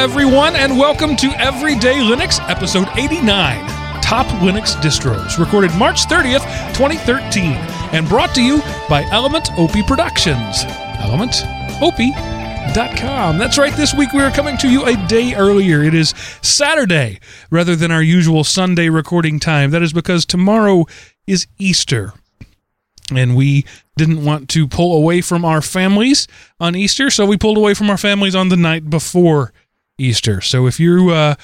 everyone, and welcome to Everyday Linux, episode 89 Top Linux Distros, recorded March 30th, 2013, and brought to you by Element OP Productions. ElementOP.com. That's right, this week we are coming to you a day earlier. It is Saturday rather than our usual Sunday recording time. That is because tomorrow is Easter and we didn't want to pull away from our families on Easter, so we pulled away from our families on the night before Easter. So if you uh,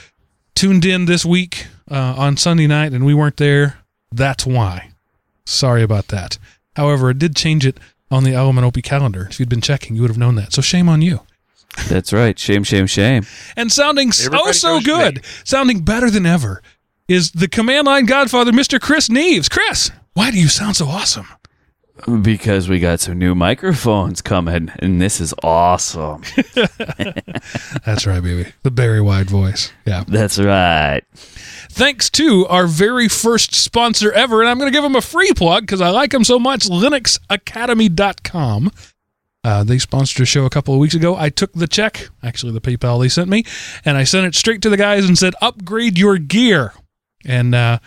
tuned in this week uh, on Sunday night and we weren't there, that's why. Sorry about that. However, it did change it on the Element OP calendar. If you'd been checking, you would have known that. So shame on you. That's right. Shame, shame, shame. And sounding so Everybody so knows good, me. sounding better than ever, is the command line godfather, Mr. Chris Neves. Chris, why do you sound so awesome? Because we got some new microphones coming, and this is awesome. That's right, baby. The Barry White voice. Yeah. That's right. Thanks to our very first sponsor ever, and I'm going to give them a free plug because I like them so much LinuxAcademy.com. Uh, they sponsored a show a couple of weeks ago. I took the check, actually, the PayPal they sent me, and I sent it straight to the guys and said, upgrade your gear. And uh,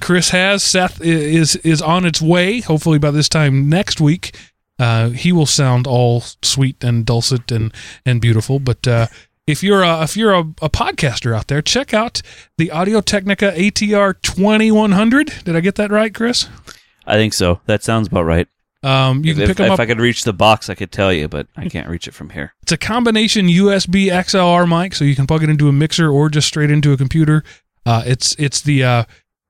Chris has. Seth is is on its way. Hopefully by this time next week, uh, he will sound all sweet and dulcet and and beautiful. But uh, if you're a, if you're a, a podcaster out there, check out the Audio Technica ATR 2100. Did I get that right, Chris? I think so. That sounds about right. Um, you can if pick them if. I could reach the box, I could tell you, but I can't reach it from here. It's a combination USB XLR mic, so you can plug it into a mixer or just straight into a computer. Uh, it's it's the uh,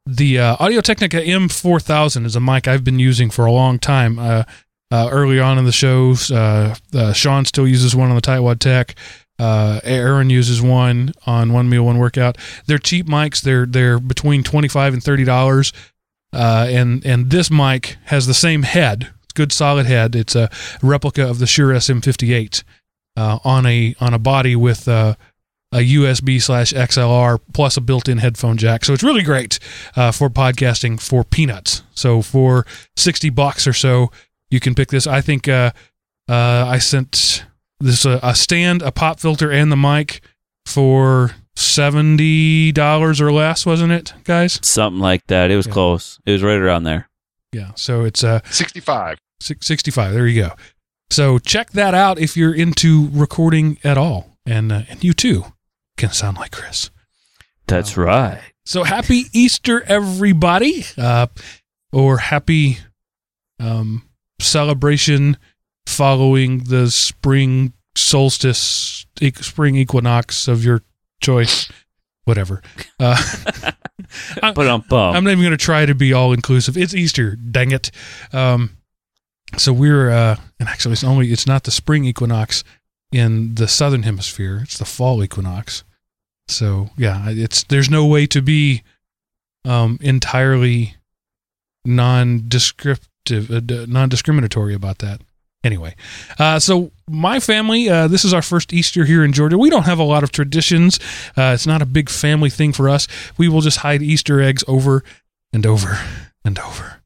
the uh, Audio Technica M4000 is a mic I've been using for a long time. Uh, uh, early on in the shows, uh, uh, Sean still uses one on the Tightwad Tech. Uh, Aaron uses one on One Meal One Workout. They're cheap mics. They're they're between twenty five and thirty dollars. And and this mic has the same head, good solid head. It's a replica of the Shure SM58 uh, on a on a body with a USB slash XLR plus a built-in headphone jack. So it's really great uh, for podcasting for peanuts. So for sixty bucks or so, you can pick this. I think uh, uh, I sent this uh, a stand, a pop filter, and the mic for seventy dollars or less, wasn't it, guys? Something like that. It was Yeah. close. It was right around there. Yeah. So it's uh 65. Six- 65 there you go so check that out if you're into recording at all and uh, and you too can sound like chris That's Wow. right. so happy easter everybody uh or happy um celebration following the spring solstice spring equinox of your choice whatever uh I- But um. I'm not even going to try to be all inclusive. It's Easter, dang it. Um, so we're, uh, and actually, it's only, it's not the spring equinox in the southern hemisphere, it's the fall equinox. So, yeah, it's, there's no way to be um, entirely non descriptive, uh, non discriminatory about that. Anyway, uh, so my family, uh, this is our first Easter here in Georgia. We don't have a lot of traditions. Uh, it's not a big family thing for us. We will just hide Easter eggs over and over and over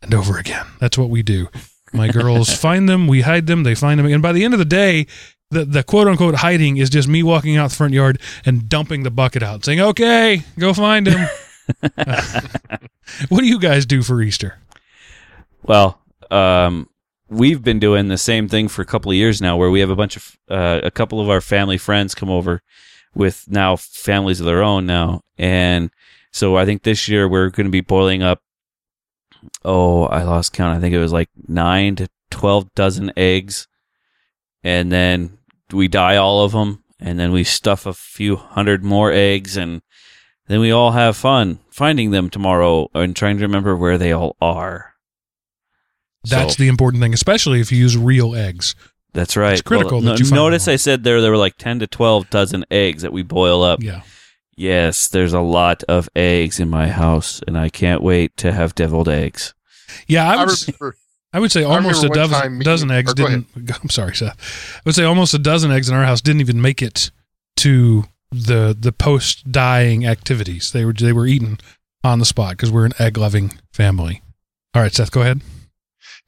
and over again. That's what we do. My girls find them, we hide them, they find them, and by the end of the day, the, the quote unquote hiding is just me walking out the front yard and dumping the bucket out, saying, "Okay, go find him." what do you guys do for Easter? Well, um, we've been doing the same thing for a couple of years now, where we have a bunch of uh, a couple of our family friends come over with now families of their own now, and so I think this year we're going to be boiling up. Oh, I lost count. I think it was like nine to twelve dozen eggs, and then we dye all of them, and then we stuff a few hundred more eggs, and then we all have fun finding them tomorrow and trying to remember where they all are. That's So- the important thing, especially if you use real eggs. That's right. It's critical that no- you find notice them. I said there there were like ten to twelve dozen eggs that we boil up. Yeah. Yes, there's a lot of eggs in my house, and I can't wait to have deviled eggs. Yeah, I I, remember. I would say almost a dozen, dozen eggs or didn't. I'm sorry, Seth. I would say almost a dozen eggs in our house didn't even make it to the the post dying activities. They were they were eaten on the spot because we're an egg loving family. All right, Seth, go ahead.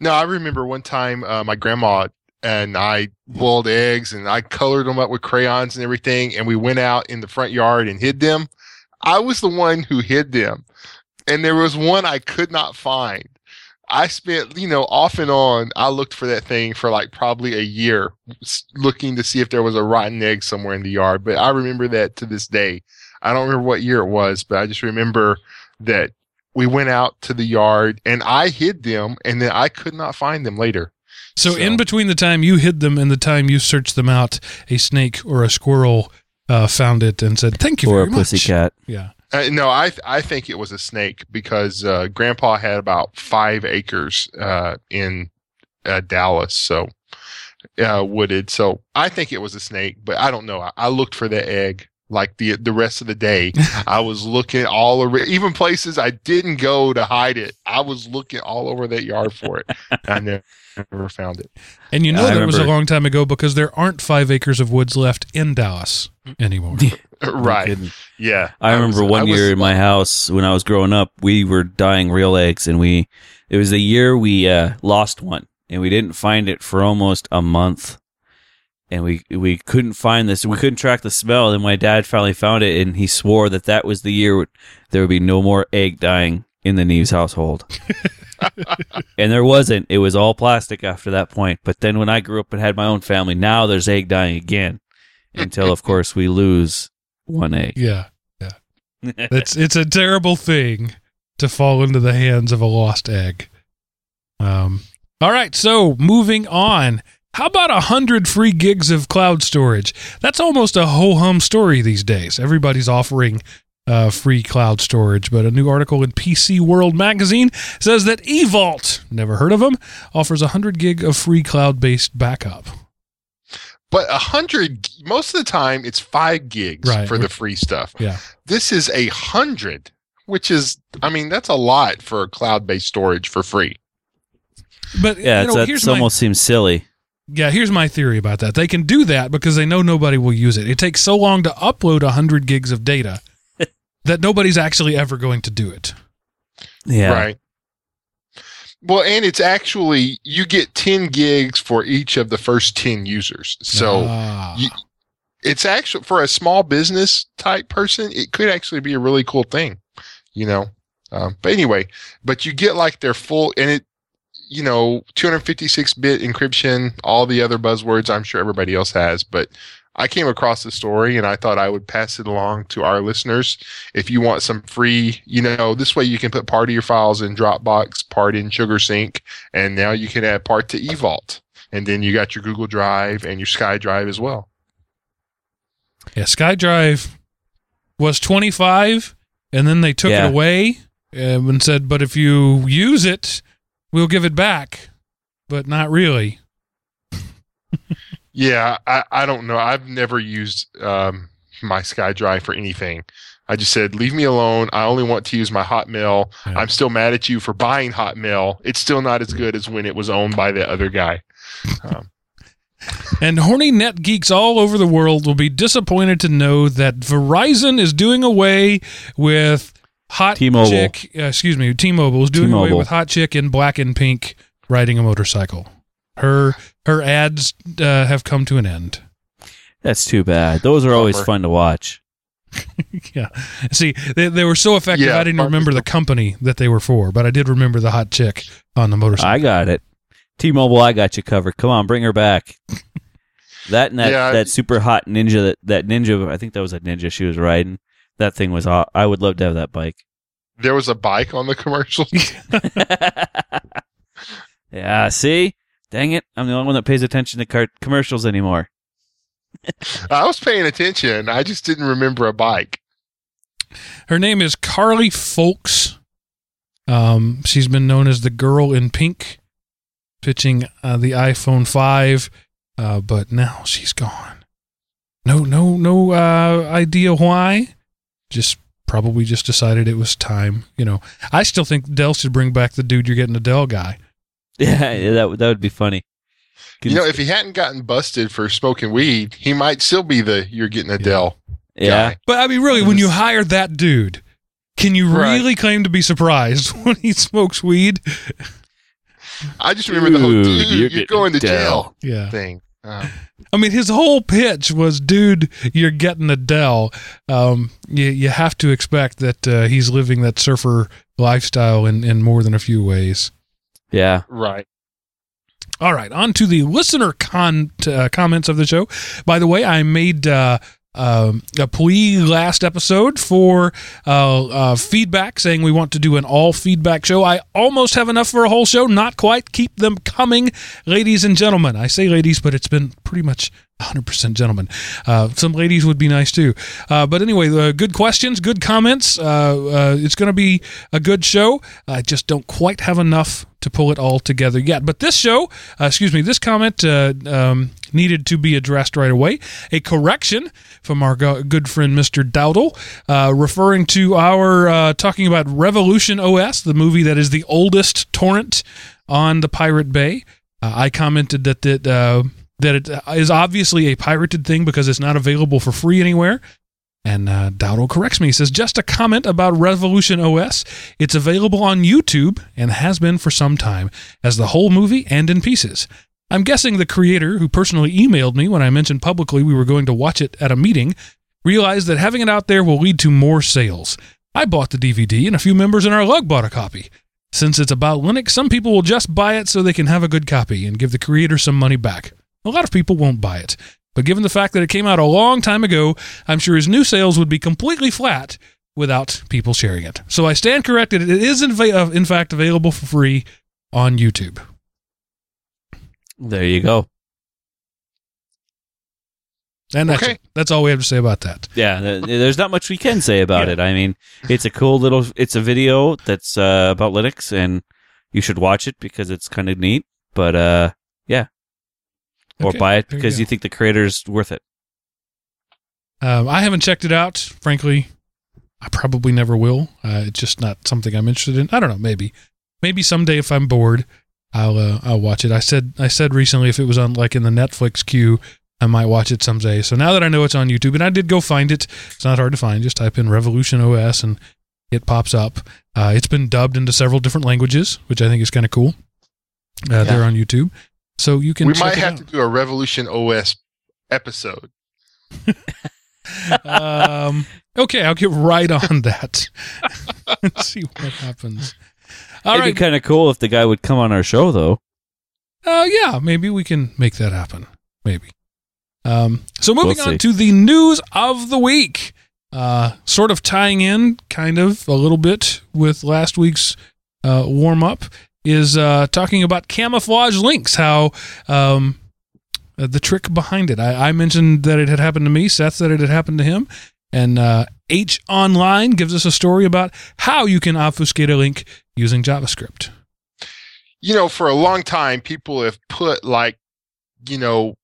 No, I remember one time uh, my grandma and I boiled eggs and I colored them up with crayons and everything. And we went out in the front yard and hid them. I was the one who hid them. And there was one I could not find. I spent, you know, off and on, I looked for that thing for like probably a year looking to see if there was a rotten egg somewhere in the yard. But I remember that to this day. I don't remember what year it was, but I just remember that we went out to the yard and I hid them and then I could not find them later. So, so, in between the time you hid them and the time you searched them out, a snake or a squirrel uh, found it and said, "Thank you or very a pussycat." Yeah. Uh, no, I th- I think it was a snake because uh, Grandpa had about five acres uh, in uh, Dallas, so uh, wooded. So I think it was a snake, but I don't know. I, I looked for the egg like the the rest of the day. I was looking all over, even places I didn't go to hide it. I was looking all over that yard for it. I never, never found it. And you know that was a long time ago because there aren't five acres of woods left in Dallas anymore. right. Yeah. I, I remember was, one I year was, in my house when I was growing up, we were dying real eggs, and we it was the year we uh, lost one, and we didn't find it for almost a month and we we couldn't find this. We couldn't track the smell. And my dad finally found it, and he swore that that was the year there would be no more egg dying in the Neves household. and there wasn't. It was all plastic after that point. But then when I grew up and had my own family, now there's egg dyeing again. Until of course we lose one egg. Yeah, yeah. it's it's a terrible thing to fall into the hands of a lost egg. Um. All right, so moving on. How about a hundred free gigs of cloud storage? That's almost a ho hum story these days. Everybody's offering uh, free cloud storage, but a new article in PC World magazine says that eVault, never heard of them, offers hundred gig of free cloud based backup. But a hundred, most of the time, it's five gigs right. for the free stuff. Yeah, this is a hundred, which is, I mean, that's a lot for cloud based storage for free. But yeah, you know, it almost seems silly. Yeah, here's my theory about that. They can do that because they know nobody will use it. It takes so long to upload 100 gigs of data that nobody's actually ever going to do it. Yeah. Right. Well, and it's actually you get 10 gigs for each of the first 10 users. So ah. you, it's actually for a small business type person, it could actually be a really cool thing, you know. Um, but anyway, but you get like their full and it you know, 256 bit encryption, all the other buzzwords I'm sure everybody else has, but I came across the story and I thought I would pass it along to our listeners. If you want some free, you know, this way you can put part of your files in Dropbox, part in SugarSync, and now you can add part to eVault. And then you got your Google Drive and your SkyDrive as well. Yeah, SkyDrive was 25 and then they took yeah. it away um, and said, but if you use it, we'll give it back, but not really. Yeah, I, I don't know. I've never used um, my SkyDrive for anything. I just said, leave me alone. I only want to use my Hotmail. Yeah. I'm still mad at you for buying Hotmail. It's still not as good as when it was owned by the other guy. Um, and horny net geeks all over the world will be disappointed to know that Verizon is doing away with hot T-Mobile. chick, uh, excuse me, T-Mobile is doing T-Mobile. away with hot chick in black and pink riding a motorcycle. Her her ads uh, have come to an end. That's too bad. Those are always fun to watch. yeah. See, they, they were so effective. Yeah, I didn't remember the company that they were for, but I did remember the hot chick on the motorcycle. I got it. T-Mobile, I got you covered. Come on, bring her back. that and that, yeah, that super hot ninja that, that ninja. I think that was a ninja she was riding. That thing was. I would love to have that bike. There was a bike on the commercial. yeah. See, dang it! I'm the only one that pays attention to car- commercials anymore. I was paying attention. I just didn't remember a bike. Her name is Carly Foulkes. Um, she's been known as the girl in pink, pitching uh, the iPhone 5, uh, but now she's gone. No, no, no uh, idea why just probably just decided it was time. You know, I still think Dell should bring back the dude you're getting a Dell guy. Yeah, yeah that that would be funny. you know, if he hadn't gotten busted for smoking weed, he might still be the you're getting a yeah. Dell. Yeah, guy. but I mean, really, when you hire that dude, can you right. really claim to be surprised when he smokes weed? I just remember the whole Dude, dude, you're you're, going to Dell. jail Yeah. thing. Um, I mean, his whole pitch was, dude, you're getting a Dell. Um, you, you have to expect that uh, he's living that surfer lifestyle in, in more than a few ways. Yeah. right. All right, on to the listener con- uh, comments of the show. By the way, I made uh, um a plea last episode for uh, uh, feedback, saying we want to do an all feedback show. I almost have enough for a whole show, not quite. Keep them coming, ladies and gentlemen. I say ladies, but it's been pretty much 100% gentlemen. Uh, some ladies would be nice too. Uh, but anyway, uh, good questions, good comments. Uh, uh, it's going to be a good show. I just don't quite have enough to pull it all together yet. But this show, uh, excuse me, this comment um, needed to be addressed right away. A correction from our go- good friend Mr. Dowdle, referring to our talking about Revolution OS, the movie that is the oldest torrent on the Pirate Bay. I commented that that that it is obviously a pirated thing because it's not available for free anywhere. And uh, Dowdle corrects me. He says, just a comment about Revolution OS. It's available on YouTube and has been for some time as the whole movie and in pieces. I'm guessing the creator, who personally emailed me when I mentioned publicly we were going to watch it at a meeting, realized that having it out there will lead to more sales. I bought the DVD, and a few members in our lug bought a copy. Since it's about Linux, some people will just buy it so they can have a good copy and give the creator some money back. A lot of people won't buy it. But given the fact that it came out a long time ago, I'm sure his new sales would be completely flat without people sharing it. So I stand corrected. It is, in, fa- uh, in fact, available for free on YouTube. There you go. And that's, Okay. it. that's all we have to say about that. Yeah, there's not much we can say about Yeah. it. I mean, it's a cool little. It's a video that's uh, about Linux, and you should watch it because it's kind of neat. But uh, yeah, or Okay, buy it there you because you think the creator's worth it. Um, I haven't checked it out. Frankly, I probably never will. Uh, it's just not something I'm interested in. I don't know. Maybe, maybe someday if I'm bored, I'll uh, I'll watch it. I said I said recently if it was on like in the Netflix queue, I might watch it someday. So now that I know it's on YouTube, and I did go find it, it's not hard to find. Just type in Revolution OS and it pops up. Uh, it's been dubbed into several different languages, which I think is kind of cool. Uh, They're on YouTube, so you can. We check might it have out. to do a Revolution OS episode. um, okay, I'll get right on that and see what happens. All It'd right. be kind of cool if the guy would come on our show, though. Uh, yeah, maybe we can make that happen. Maybe. Um, so moving We'll on to the news of the week, uh, sort of tying in kind of a little bit with last week's uh, warm up, is uh, talking about camouflage links. How um, uh, the trick behind it. I, I mentioned that it had happened to me. Seth said it had happened to him. And uh, H Online gives us a story about how you can obfuscate a link using JavaScript. You know, for a long time, people have put like, you know,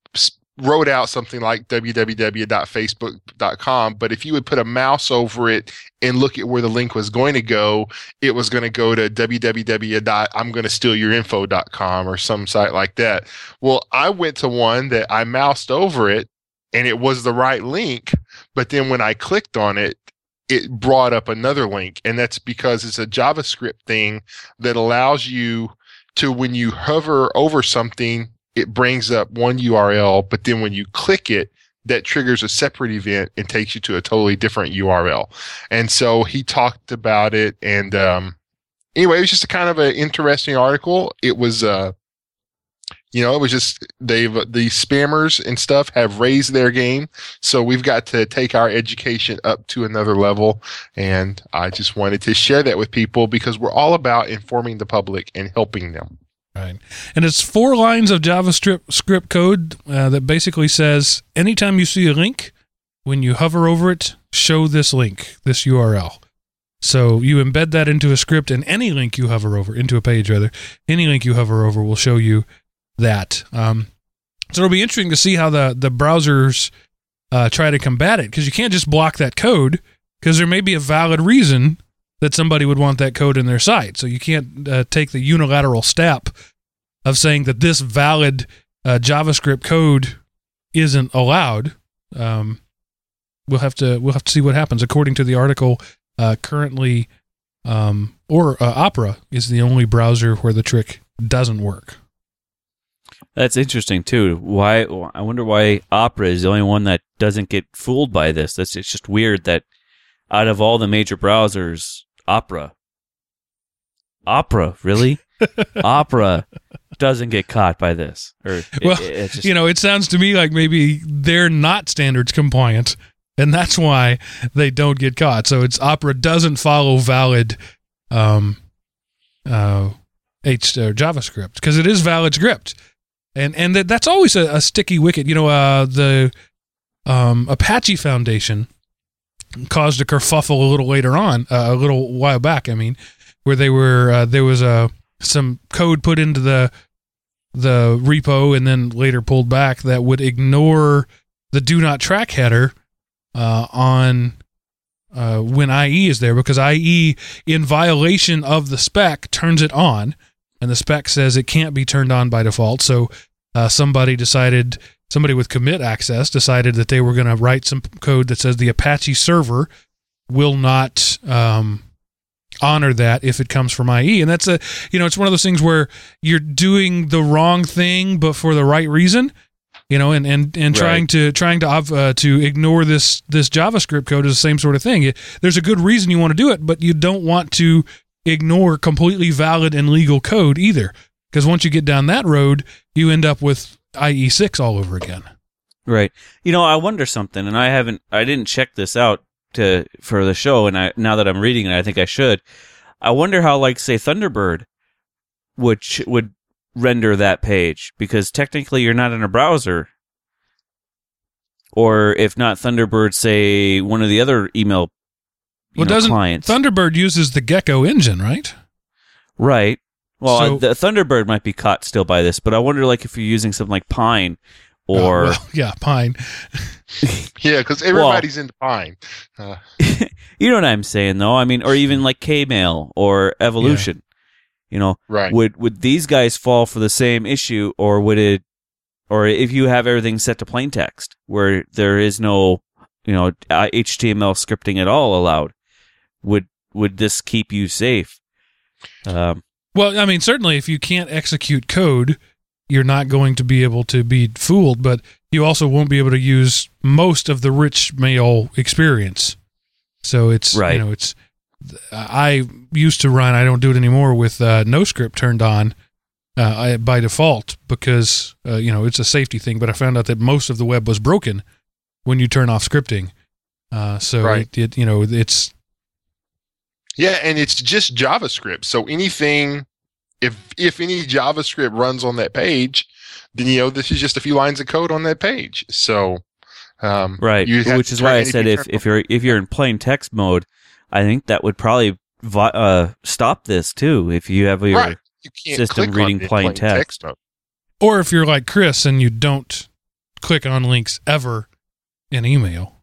wrote out something like www.facebook.com, but if you would put a mouse over it and look at where the link was going to go, it was going to go to www.imgonnastealyourinfo.com or some site like that. Well, I went to one that I moused over it and it was the right link, but then when I clicked on it, it brought up another link, and that's because it's a JavaScript thing that allows you to when you hover over something, it brings up one URL, but then when you click it, that triggers a separate event and takes you to a totally different URL. And so he talked about it, and um, anyway, it was just a kind of an interesting article. It was, uh, you know, it was just they've the spammers and stuff have raised their game, so we've got to take our education up to another level. And I just wanted to share that with people because we're all about informing the public and helping them. Right. And it's four lines of JavaScript script code uh, that basically says anytime you see a link, when you hover over it, show this link, this URL. So you embed that into a script, and any link you hover over, into a page rather, any link you hover over will show you that. Um, so it'll be interesting to see how the, the browsers uh, try to combat it because you can't just block that code because there may be a valid reason that somebody would want that code in their site. So you can't uh, take the unilateral step of saying that this valid uh, JavaScript code isn't allowed. Um, we'll have to we'll have to see what happens. According to the article, uh, currently, um, or uh, Opera is the only browser where the trick doesn't work. That's interesting too. Why? I wonder why Opera is the only one that doesn't get fooled by this. That's it's just weird that out of all the major browsers, Opera, Opera, really, Opera doesn't get caught by this. Or it- Well, it- it's just, you know, it sounds to me like maybe they're not standards compliant, and that's why they don't get caught. So it's Opera doesn't follow valid um, uh, H uh, JavaScript because it is valid script, and and that, that's always a, a sticky wicket. You know, uh, the um, Apache Foundation caused a kerfuffle a little later on, uh, a little while back. I mean, where they were uh, there was a some code put into the the repo and then later pulled back that would ignore the do not track header uh, on uh, when IE is there because IE, in violation of the spec, turns it on, and the spec says it can't be turned on by default. So uh, somebody decided, somebody with commit access decided that they were going to write some code that says the Apache server will not um, honor that if it comes from IE. And that's a, you know, it's one of those things where you're doing the wrong thing, but for the right reason. You know, and and and trying Right. to trying to uh, to ignore this this JavaScript code is the same sort of thing. There's a good reason you want to do it, but you don't want to ignore completely valid and legal code either. Because once you get down that road, you end up with IE6 all over again. Right. You know, I wonder something, and I haven't, I didn't check this out to for the show, and I now that I'm reading it, I think I should. I wonder how, like, say, Thunderbird which would render that page because technically you're not in a browser, or if not Thunderbird, say one of the other email Well, know, doesn't clients, Thunderbird uses the Gecko engine, right? right? Well, So- uh, the Thunderbird might be caught still by this, but I wonder, like, if you're using something like Pine or Uh, well, yeah, Pine. Yeah, because everybody's into Pine. Uh, You know what I'm saying, though. I mean, or even like Kmail or Evolution. You know, right. would would these guys fall for the same issue, or would it, or if you have everything set to plain text, where there is no, you know, uh, HTML scripting at all allowed, would would this keep you safe? Um, Well, I mean, certainly if you can't execute code, you're not going to be able to be fooled, but you also won't be able to use most of the rich mail experience. So it's Right. you know it's I used to run. I don't do it anymore with uh, no script turned on uh, I, by default because uh, you know it's a safety thing. But I found out that most of the web was broken when you turn off scripting. Uh, so Right. it, it you know it's Yeah, and it's just JavaScript. So anything, if if any JavaScript runs on that page, then you know this is just a few lines of code on that page. So, um, right, which is why I said if if you're if you're in plain text mode, I think that would probably uh, stop this too. If you have your Right. you can't system reading it in plain text. mode. or if you're like Chris and you don't click on links ever in email.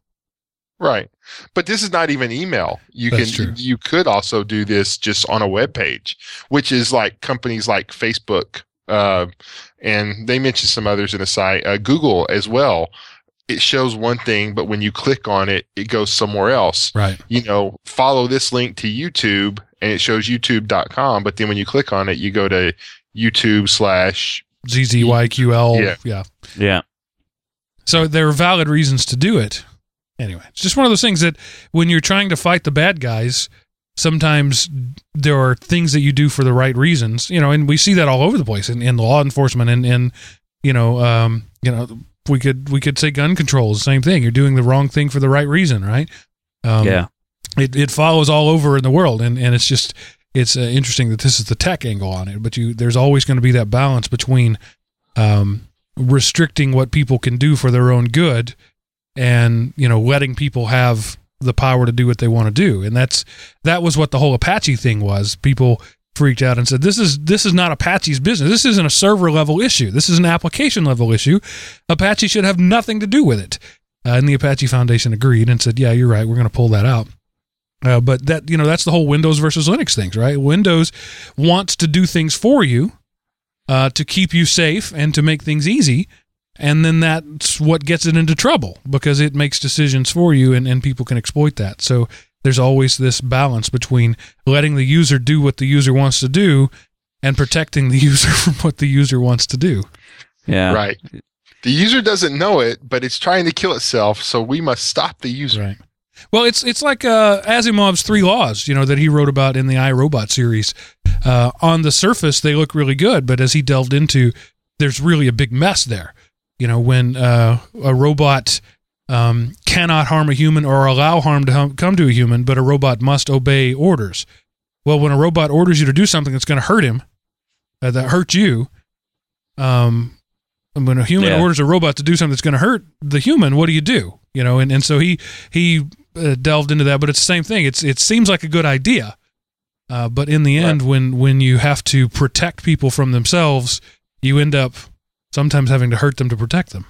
Right. But this is not even email. You That's can true. you could also do this just on a web page, which is like companies like Facebook, uh, and they mentioned some others in the site, uh, Google as well. It shows one thing, but when you click on it, it goes somewhere else. Right. You know, follow this link to YouTube and it shows youtube.com, but then when you click on it, you go to YouTube slash ZZYQL. Yeah. yeah. yeah. So there are valid reasons to do it. Anyway, it's just one of those things that when you're trying to fight the bad guys, sometimes there are things that you do for the right reasons, you know, and we see that all over the place in, in law enforcement and, and you know, um, you know, we could we could say gun control is the same thing. You're doing the wrong thing for the right reason, right? Um, yeah. it, it follows all over in the world and, and it's just it's uh, interesting that this is the tech angle on it but you there's always going to be that balance between um, restricting what people can do for their own good and you know letting people have the power to do what they want to do. And that's that was what the whole apache thing was. People freaked out and said this is this is not apache's business. This isn't a server level issue. This is an application level issue. Apache should have nothing to do with it. Uh, and the apache foundation agreed and said yeah you're right. We're going to pull that out. Uh, but that you know that's the whole Windows versus Linux things, right? Windows wants to do things for you uh, to keep you safe and to make things easy, and then that's what gets it into trouble because it makes decisions for you, and, and people can exploit that. So there's always this balance between letting the user do what the user wants to do and protecting the user from what the user wants to do. Yeah. Right. The user doesn't know it, but it's trying to kill itself, so we must stop the user. Right. Well, it's it's like uh, Asimov's three laws, you know, that he wrote about in the iRobot series. Uh, on the surface, they look really good, but as he delved into, there's really a big mess there. You know, when uh, a robot um, cannot harm a human or allow harm to hum- come to a human, but a robot must obey orders. Well, when a robot orders you to do something that's going to hurt him, uh, that hurt you, um, when a human Yeah. orders a robot to do something that's going to hurt the human, what do you do? You know, and, and so he he uh, delved into that, but it's the same thing. It's it seems like a good idea, uh, but in the end, when when you have to protect people from themselves, you end up sometimes having to hurt them to protect them.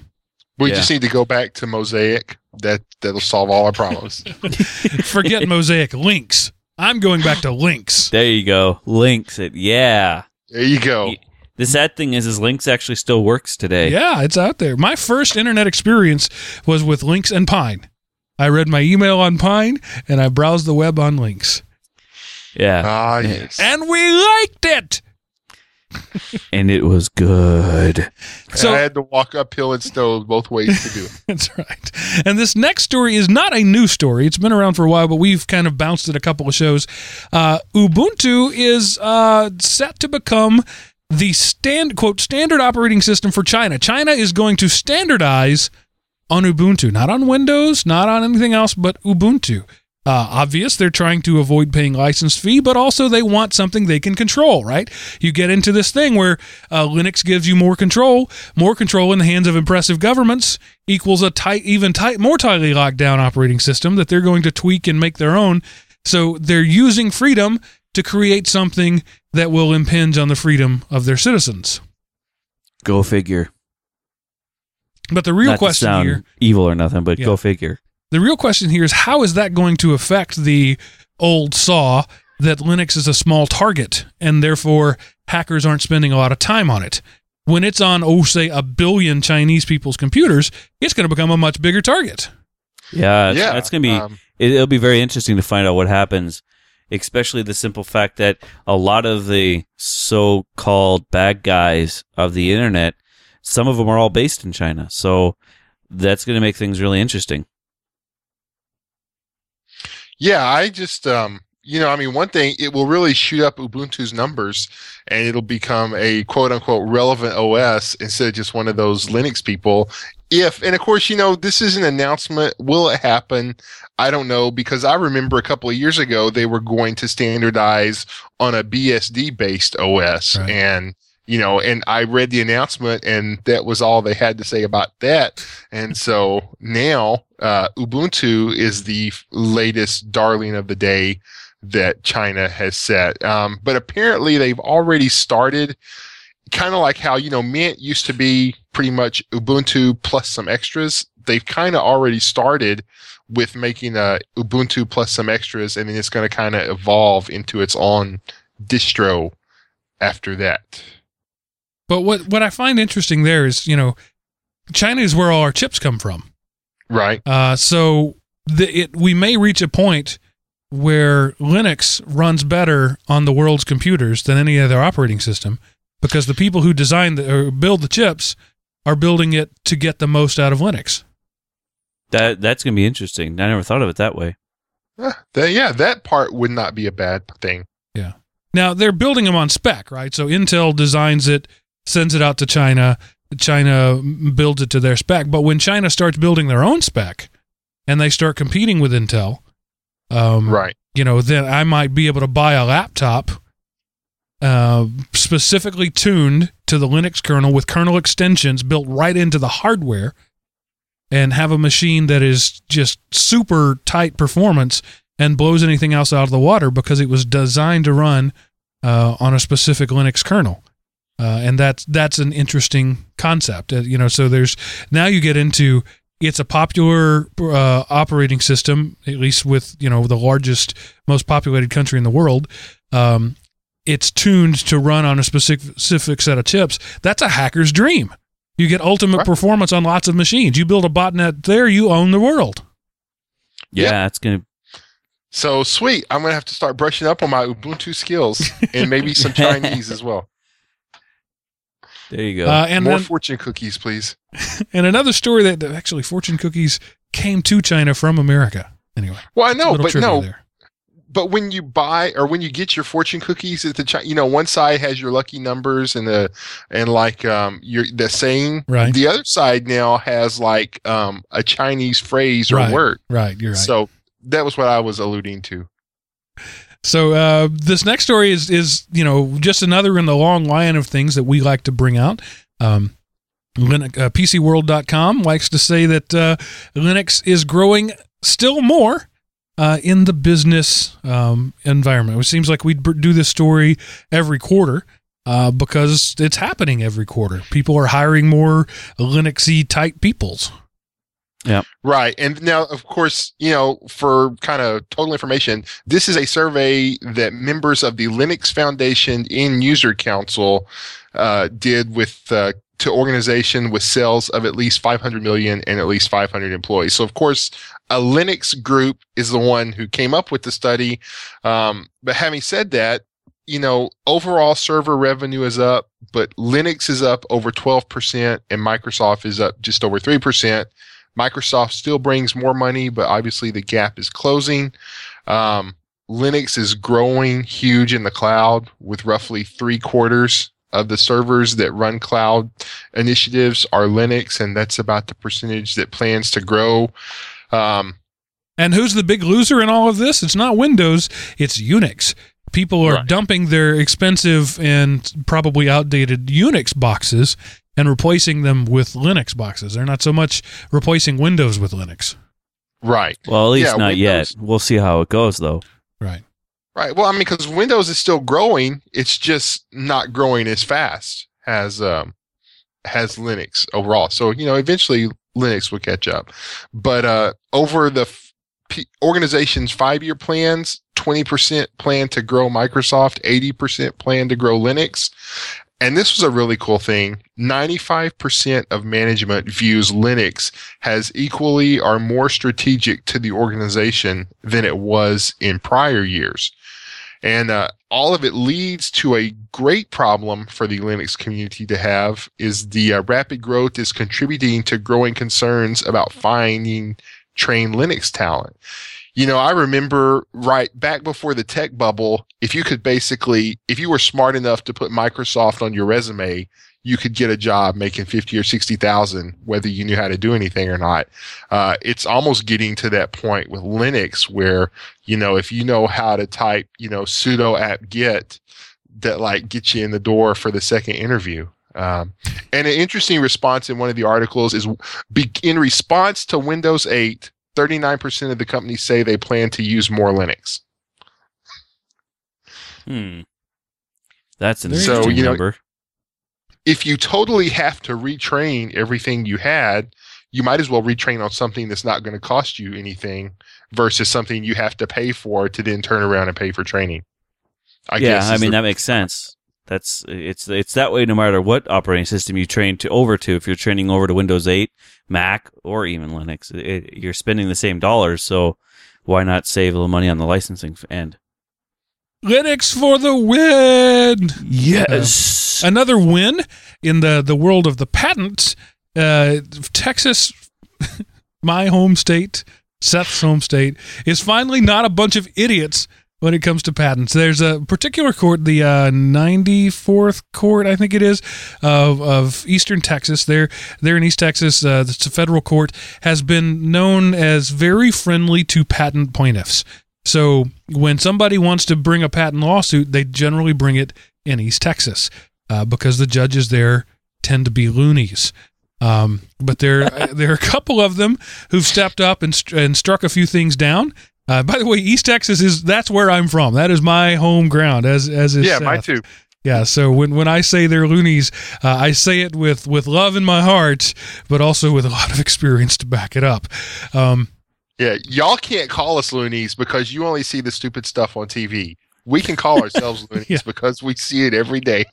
We Yeah. just need to go back to Mosaic. That that'll solve all our problems. Forget Mosaic links. I'm going back to links. There you go. Links it. Yeah. there you go. The sad thing is, is Links actually still works today. Yeah, it's out there. My first internet experience was with Links and Pine. I read my email on Pine and I browsed the web on Links. Yeah. Ah, yes. And we liked it. And it was good. So I had to walk uphill and snow both ways to do it. That's right. And this next story is not a new story. It's been around for a while, but we've kind of bounced it a couple of shows. Uh, Ubuntu is uh, set to become the stand quote standard operating system for China. China is going to standardize on Ubuntu, not on Windows, not on anything else, but Ubuntu. Uh, obvious, they're trying to avoid paying license fee, but also they want something they can control. Right? You get into this thing where uh, Linux gives you more control, more control in the hands of impressive governments equals a tight, even tight, more tightly locked down operating system that they're going to tweak and make their own. So they're using freedom to create something that will impinge on the freedom of their citizens. Go figure. But the real Not question here, evil or nothing, but Yeah. go figure. The real question here is how is that going to affect the old saw that Linux is a small target and therefore hackers aren't spending a lot of time on it? When it's on, oh, say, a billion Chinese people's computers, it's going to become a much bigger target. Yeah, yeah, that's gonna be. um, it, it'll be very interesting to find out what happens, especially the simple fact that a lot of the so-called bad guys of the internet, some of them are all based in China. So that's going to make things really interesting. Yeah, I just um you know, I mean one thing it will really shoot up Ubuntu's numbers and it'll become a quote unquote relevant OS instead of just one of those Linux people. If and of course, you know, this is an announcement. Will it happen? I don't know because I remember a couple of years ago they were going to standardize on a BSD based OS Right. and you know, and I read the announcement and that was all they had to say about that. And so now uh, Ubuntu is the latest darling of the day that China has set. Um, but apparently they've already started kind of like how, you know, Mint used to be pretty much Ubuntu plus some extras. They've kind of already started with making a Ubuntu plus some extras and then it's going to kind of evolve into its own distro after that. But what, what I find interesting there is, you know, China is where all our chips come from. Right. Uh, so the, it, we may reach a point where Linux runs better on the world's computers than any other operating system because the people who design the, or build the chips are building it to get the most out of Linux. That that's going to be interesting. I never thought of it that way. Uh, that- yeah, that part would not be a bad thing. Yeah. Now they're building them on spec, right? So Intel designs it, sends it out to China. China builds it to their spec. But when China starts building their own spec and they start competing with Intel, um, Right. you know, then I might be able to buy a laptop uh, specifically tuned to the Linux kernel with kernel extensions built right into the hardware and have a machine that is just super tight performance and blows anything else out of the water because it was designed to run uh, on a specific Linux kernel. Uh, and that's that's an interesting concept, uh, you know. So there's now you get into it's a popular uh, operating system, at least with you know the largest, most populated country in the world. Um, it's tuned to run on a specific, specific set of chips. That's a hacker's dream. You get ultimate Right. performance on lots of machines. You build a botnet there, you own the world. Yeah, Yeah. it's going to So sweet. I'm gonna have to start brushing up on my Ubuntu skills and maybe some Chinese as well. There you go. Uh, and More then, fortune cookies, please. and another story that, that actually fortune cookies came to China from America. Anyway, Well, I know, but no, there. but when you buy or when you get your fortune cookies at the Chi- you know one side has your lucky numbers and the and like um your the saying Right. the other side now has like um a chinese phrase or Right. word Right, you're right. so that was what i was alluding to So uh, this next story is is you know just another in the long line of things that we like to bring out. Um, Linux, uh, PCWorld.com likes to say that uh, Linux is growing still more uh, in the business um, environment. It seems like we do this story every quarter. Uh, because it's happening every quarter. People are hiring more Linuxy type peoples. Right and now of course you know for kind of total information this is a survey that members of the linux foundation in user council uh, did with uh, to organization with sales of at least 500 million and at least 500 employees. So of course a linux group is the one who came up with the study um, but having said that you know overall server revenue is up but linux is up over 12% and microsoft is up just over 3% Microsoft still brings more money, but obviously the gap is closing. Um, Linux is growing huge in the cloud with roughly three quarters of the servers that run cloud initiatives are Linux, and that's about the percentage that plans to grow. Um, And who's the big loser in all of this? It's not Windows, it's Unix. People are Right. dumping their expensive and probably outdated Unix boxes and replacing them with Linux boxes. They're not so much replacing Windows with Linux. right, well, at least yeah, not Windows- yet. We'll see how it goes, though. Right. right. Well, I mean, because Windows is still growing, it's just not growing as fast as um, has Linux overall. So you know, eventually Linux will catch up. But uh, over the f- P- organization's five-year plans, twenty percent plan to grow Microsoft, eighty percent plan to grow Linux. And this was a really cool thing. 95% of management views Linux as equally or more strategic to the organization than it was in prior years. And uh, all of it leads to a great problem for the Linux community to have is the uh, rapid growth is contributing to growing concerns about finding trained Linux talent. You know, I remember right back before the tech bubble, if you could basically, if you were smart enough to put Microsoft on your resume, you could get a job making 50 or 60,000, whether you knew how to do anything or not. Uh, it's almost getting to that point with Linux where, you know, if you know how to type, you know, sudo apt get that like gets you in the door for the second interview. Um, and an interesting response in one of the articles is be, in response to Windows 8, 39% of the companies say they plan to use more Linux. Hmm. That's an There you interesting you know- number. If you totally have to retrain everything you had, you might as well retrain on something that's not going to cost you anything versus something you have to pay for to then turn around and pay for training. I yeah, guess I mean the- that makes sense. That's it's it's that way no matter what operating system you train to over to. If you're training over to Windows 8, Mac, or even Linux, it, you're spending the same dollars. So why not save a little money on the licensing end? Linux for the win! Yes. Another win in the, the world of the patents. Uh, Texas, my home state, Seth's home state, is finally not a bunch of idiots when it comes to patents. There's a particular court, the uh, 94th court, I think it is, of, of Eastern Texas. There, there in East Texas, uh, it's a federal court, has been known as very friendly to patent plaintiffs. So when somebody wants to bring a patent lawsuit, they generally bring it in East Texas uh, because the judges there tend to be loonies. Um, but there, there are a couple of them who've stepped up and, and struck a few things down. Uh, by the way, East Texas is that's where I'm from. That is my home ground. As as is yeah, Seth. too. Yeah, so when, when I say they're loonies, uh, I say it with, with love in my heart, but also with a lot of experience to back it up. Um, Yeah, y'all can't call us loonies because you only see the stupid stuff on TV. We can call ourselves loonies Yeah. because we see it every day.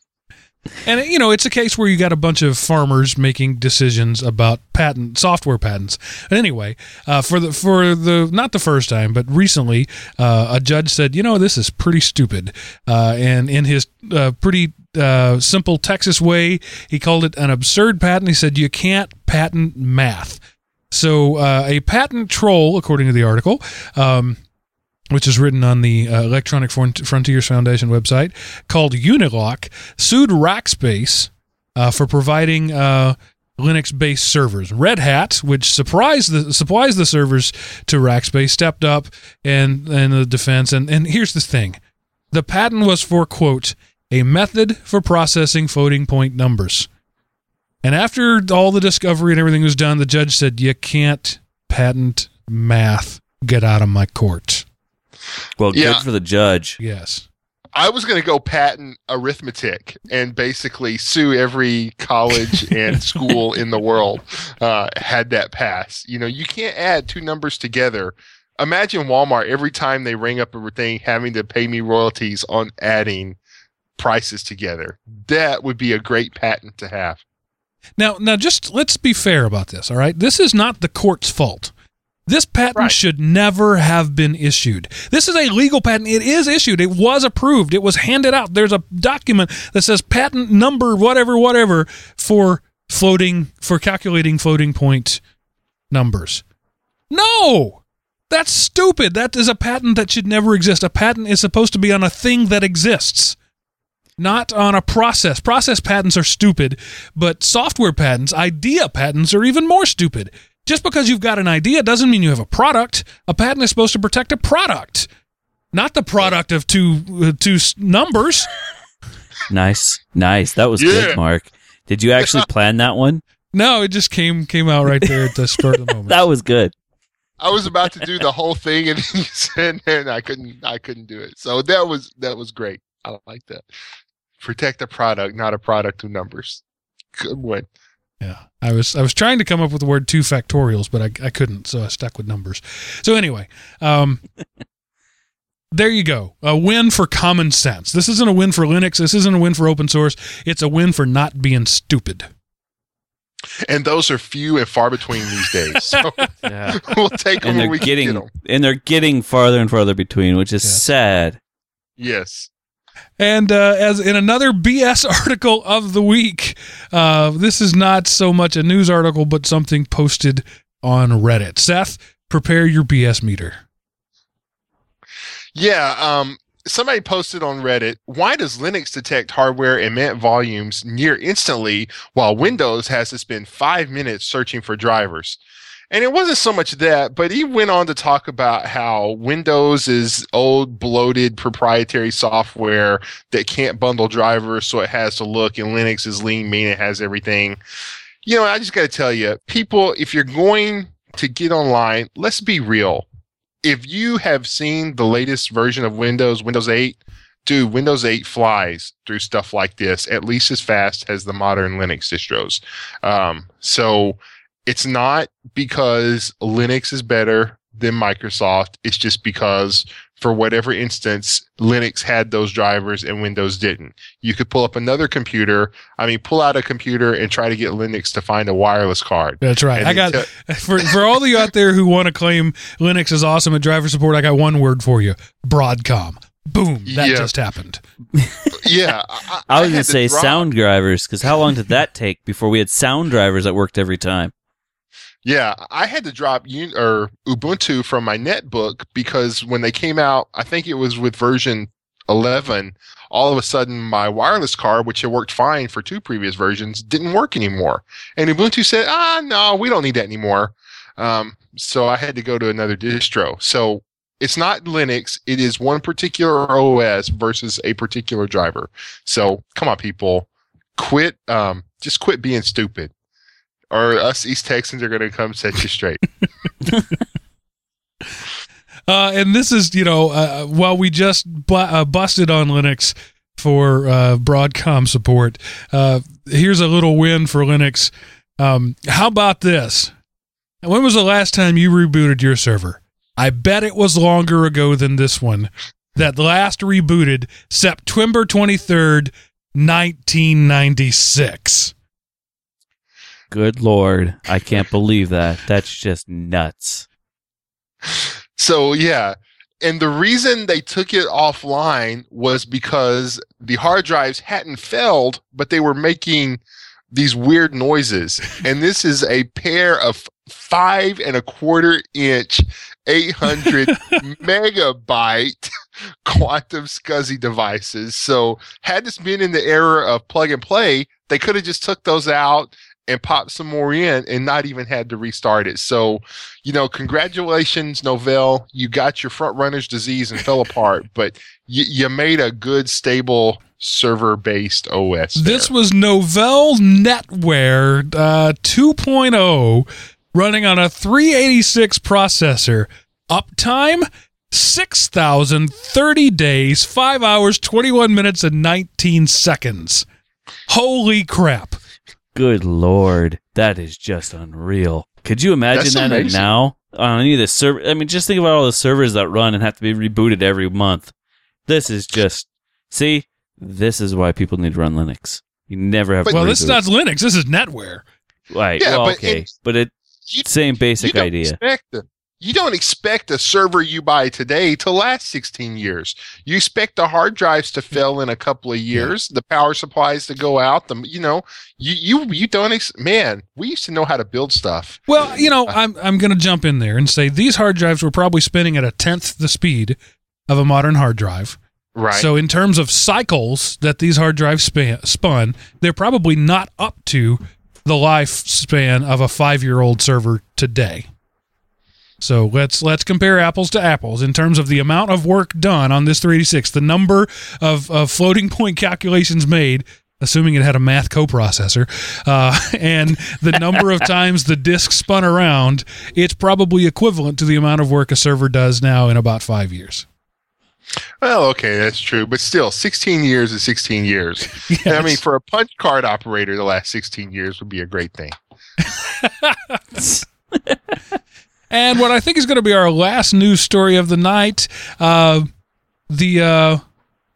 And you know, it's a case where you got a bunch of farmers making decisions about patent software patents. And anyway, uh, for the for the not the first time, but recently, uh, a judge said, you know, this is pretty stupid. Uh, and in his uh, pretty uh, simple Texas way, he called it an absurd patent. He said you can't patent math. So uh, a patent troll, according to the article. Um, which is written on the uh, Electronic Front- Frontiers Foundation website, called Uniloc, sued Rackspace uh, for providing uh, Linux-based servers. Red Hat, which surprised the, supplies the servers to Rackspace, stepped up and and the defense. And and here's the thing: the patent was for quote a method for processing floating point numbers. And after all the discovery and everything was done, the judge said, "You can't patent math. Get out of my court." Well, Yeah. good for the judge. Yes. I was going to go patent arithmetic and basically sue every college and school in the world uh, had that pass. You know, you can't add two numbers together. Imagine Walmart every time they ring up a thing having to pay me royalties on adding prices together. That would be a great patent to have. Now, now, just let's be fair about this. All right, this is not the court's fault. This patent Right. should never have been issued. This is a legal patent. It is issued. It was approved. It was handed out. There's a document that says patent number whatever whatever for floating for calculating floating point numbers. No. That's stupid. That is a patent that should never exist. A patent is supposed to be on a thing that exists not on a process. Process patents are stupid, but software patents, idea patents are even more stupid. Just because you've got an idea doesn't mean you have a product. A patent is supposed to protect a product, not the product of two uh, two numbers. Nice, nice. That was Yeah. good, Mark. Did you actually plan that one? No, it just came came out right there at the spur of the moment. That was good. I was about to do the whole thing and you said and I couldn't I couldn't do it. So that was that was great. I like that. Protect a product, not a product of numbers. Good one. Yeah, I was I was trying to come up with the word two factorials, but I, I couldn't, so I stuck with numbers. So anyway, um, there you go, a win for common sense. This isn't a win for Linux. This isn't a win for open source. It's a win for not being stupid. And those are few and far between these days. So Yeah. we'll take them And when they're we getting can get them. and they're getting farther and farther between, which is Yes. sad. Yes. And uh, as in another BS article of the week, uh, this is not so much a news article, but something posted on Reddit. Seth, prepare your BS meter. Yeah. Um, somebody posted on Reddit, why does Linux detect hardware and emit volumes near instantly while Windows has to spend five minutes searching for drivers? And it wasn't so much that, but he went on to talk about how Windows is old, bloated proprietary software that can't bundle drivers, so it has to look, and Linux is lean, mean, it has everything. You know, I just got to tell you, people, if you're going to get online, let's be real if you have seen the latest version of Windows, Windows 8, dude, Windows 8 flies through stuff like this at least as fast as the modern Linux distros. Um, so it's not because Linux is better than Microsoft. It's just because for whatever instance, Linux had those drivers and Windows didn't. You could pull up another computer. I mean, pull out a computer and try to get Linux to find a wireless card. That's right. And I got te- for for all of you out there who want to claim Linux is awesome at driver support. I got one word for you: Broadcom. Boom! That Yeah. just happened. yeah. I, I was gonna to say drop- sound drivers because how long did that take before we had sound drivers that worked every time? Yeah, I had to drop Un- or Ubuntu from my netbook because when they came out, I think it was with version 11, all of a sudden my wireless card, which had worked fine for two previous versions, didn't work anymore. And Ubuntu said, ah, no, we don't need that anymore. Um, so I had to go to another distro. So it's not Linux, it is one particular OS versus a particular driver. So come on, people, quit, um, just quit being stupid or us East Texans are going to come set you straight. Uh, and this is, you know, uh, while we just bu- uh, busted on Linux for uh, Broadcom support, uh, here's a little win for Linux. Um, how about this? When was the last time you rebooted your server? I bet it was longer ago than this one. That last rebooted September 23rd, 1996. Good lord, I can't believe that. That's just nuts. So yeah, and the reason they took it offline was because the hard drives hadn't failed, but they were making these weird noises. And this is a pair of five and a quarter inch, 800 megabyte quantum SCSI devices. So had this been in the era of plug and play, they could have just took those out and popped some more in and not even had to restart it. So, you know, congratulations, Novell. You got your front runner's disease and fell apart, but you, you made a good, stable server based OS. There. This was Novell NetWare uh, 2.0 running on a 386 processor. Uptime 6,030 days, 5 hours, 21 minutes, and 19 seconds. Holy crap. Good lord, that is just unreal. Could you imagine That's that amazing. now on any of the server? I mean, just think about all the servers that run and have to be rebooted every month. This is just see. This is why people need to run Linux. You never have. But- to Well, this is not Linux. This is NetWare. right. Yeah, well, but okay, it- but it You- same basic you don't idea. Expect a, you don't expect a server you buy today to last 16 years. You expect the hard drives to fail in a couple of years, the power supplies to go out. The you know you you you don't ex- man. We used to know how to build stuff. Well, you know, uh, I'm I'm going to jump in there and say these hard drives were probably spinning at a tenth the speed of a modern hard drive. Right. So, in terms of cycles that these hard drives span, spun, they're probably not up to the lifespan of a five-year-old server today. So let's let's compare apples to apples in terms of the amount of work done on this 386, the number of, of floating point calculations made, assuming it had a math coprocessor, uh, and the number of times the disk spun around. It's probably equivalent to the amount of work a server does now in about five years. well, okay, that's true, but still, 16 years is 16 years. And I mean, for a punch card operator, the last 16 years would be a great thing. And what I think is going to be our last news story of the night, uh, the uh,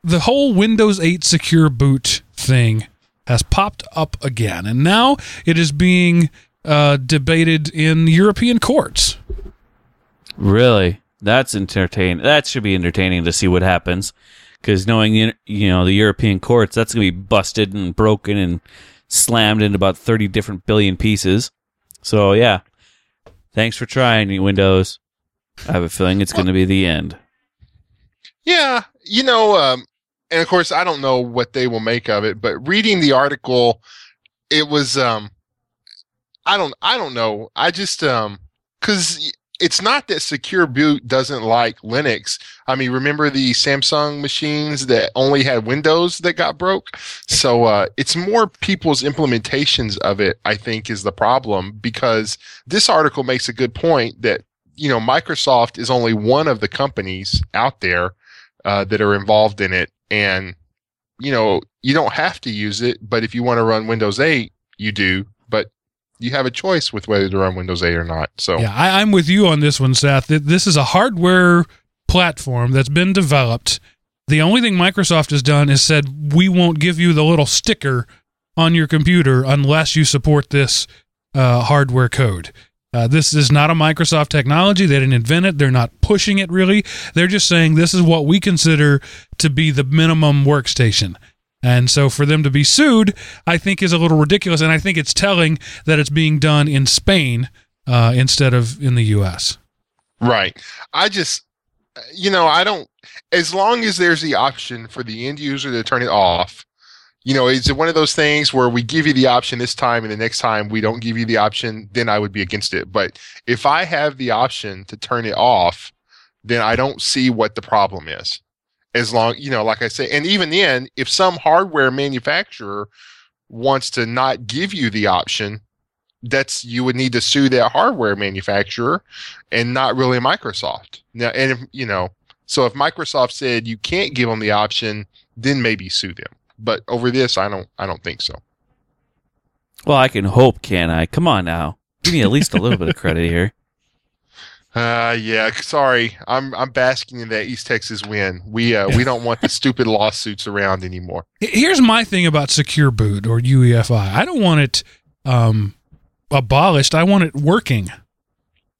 the whole Windows 8 secure boot thing has popped up again, and now it is being uh, debated in European courts. Really, that's entertaining. That should be entertaining to see what happens. Because knowing you know the European courts, that's gonna be busted and broken and slammed into about thirty different billion pieces. So yeah, thanks for trying, Windows. I have a feeling it's gonna be the end. Yeah, you know, um, and of course, I don't know what they will make of it, but reading the article, it was, um, I don't, I don't know. I just, um, because it's not that Secure Boot doesn't like Linux. I mean, remember the Samsung machines that only had Windows that got broke? So uh, it's more people's implementations of it. I think is the problem because this article makes a good point that you know Microsoft is only one of the companies out there uh, that are involved in it. And, you know, you don't have to use it, but if you want to run Windows 8, you do. You have a choice with whether to run Windows 8 or not. So, Yeah, I, I'm with you on this one, Seth. This is a hardware platform that's been developed. The only thing Microsoft has done is said we won't give you the little sticker on your computer unless you support this uh, hardware code. Uh, this is not a Microsoft technology. They didn't invent it. They're not pushing it really. They're just saying this is what we consider to be the minimum workstation. And so for them to be sued, I think is a little ridiculous. And I think it's telling that it's being done in Spain uh, instead of in the U.S. right. I just, you know, I don't, as long as there's the option for the end user to turn it off, you know, is it one of those things where we give you the option this time and the next time we don't give you the option, then I would be against it. But if I have the option to turn it off, then I don't see what the problem is. As long, you know, like I say, and even then, if some hardware manufacturer wants to not give you the option, that's you would need to sue that hardware manufacturer and not really Microsoft. Now, and if, you know, so if Microsoft said you can't give them the option, then maybe sue them. But over this, I don't, I don't think so. Well, I can hope, can I? Come on now, give me at least a little bit of credit here. Uh, yeah. Sorry, I'm I'm basking in that East Texas win. We uh we don't want the stupid lawsuits around anymore. Here's my thing about Secure Boot or UEFI. I don't want it um, abolished. I want it working.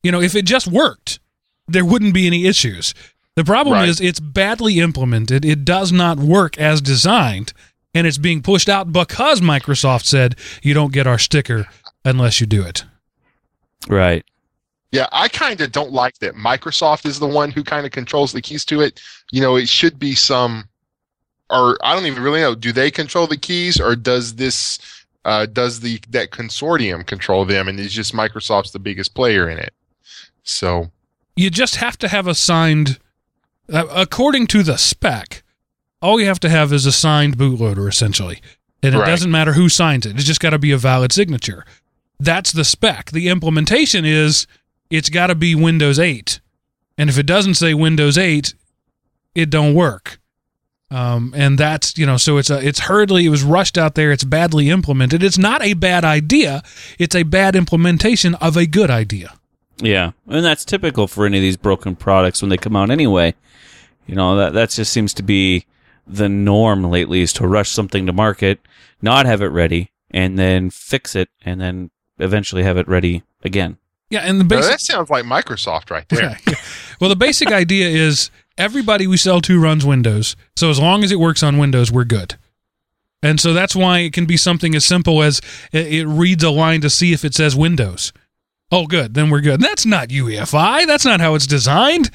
You know, if it just worked, there wouldn't be any issues. The problem Right. is it's badly implemented. It does not work as designed, and it's being pushed out because Microsoft said you don't get our sticker unless you do it. Right. Yeah, I kind of don't like that Microsoft is the one who kind of controls the keys to it. You know, it should be some, or I don't even really know. Do they control the keys, or does this, uh, does the that consortium control them, and is just Microsoft's the biggest player in it? So You just have to have a signed, uh, according to the spec. All you have to have is a signed bootloader, essentially, and it Right. doesn't matter who signs it. It's just got to be a valid signature. That's the spec. The implementation is it's got to be Windows 8, and if it doesn't say Windows 8, it don't work. Um, and that's you know, so it's a it's hurriedly. It was rushed out there. It's badly implemented. It's not a bad idea. It's a bad implementation of a good idea. Yeah, and that's typical for any of these broken products when they come out anyway. You know that that just seems to be the norm lately is to rush something to market, not have it ready, and then fix it, and then eventually have it ready again. Yeah, and the now, basic that sounds like Microsoft right there. Yeah. well, the basic idea is everybody we sell to runs Windows. So as long as it works on Windows, we're good. And so that's why it can be something as simple as it, it reads a line to see if it says Windows. Oh, good. Then we're good. That's not UEFI. That's not how it's designed.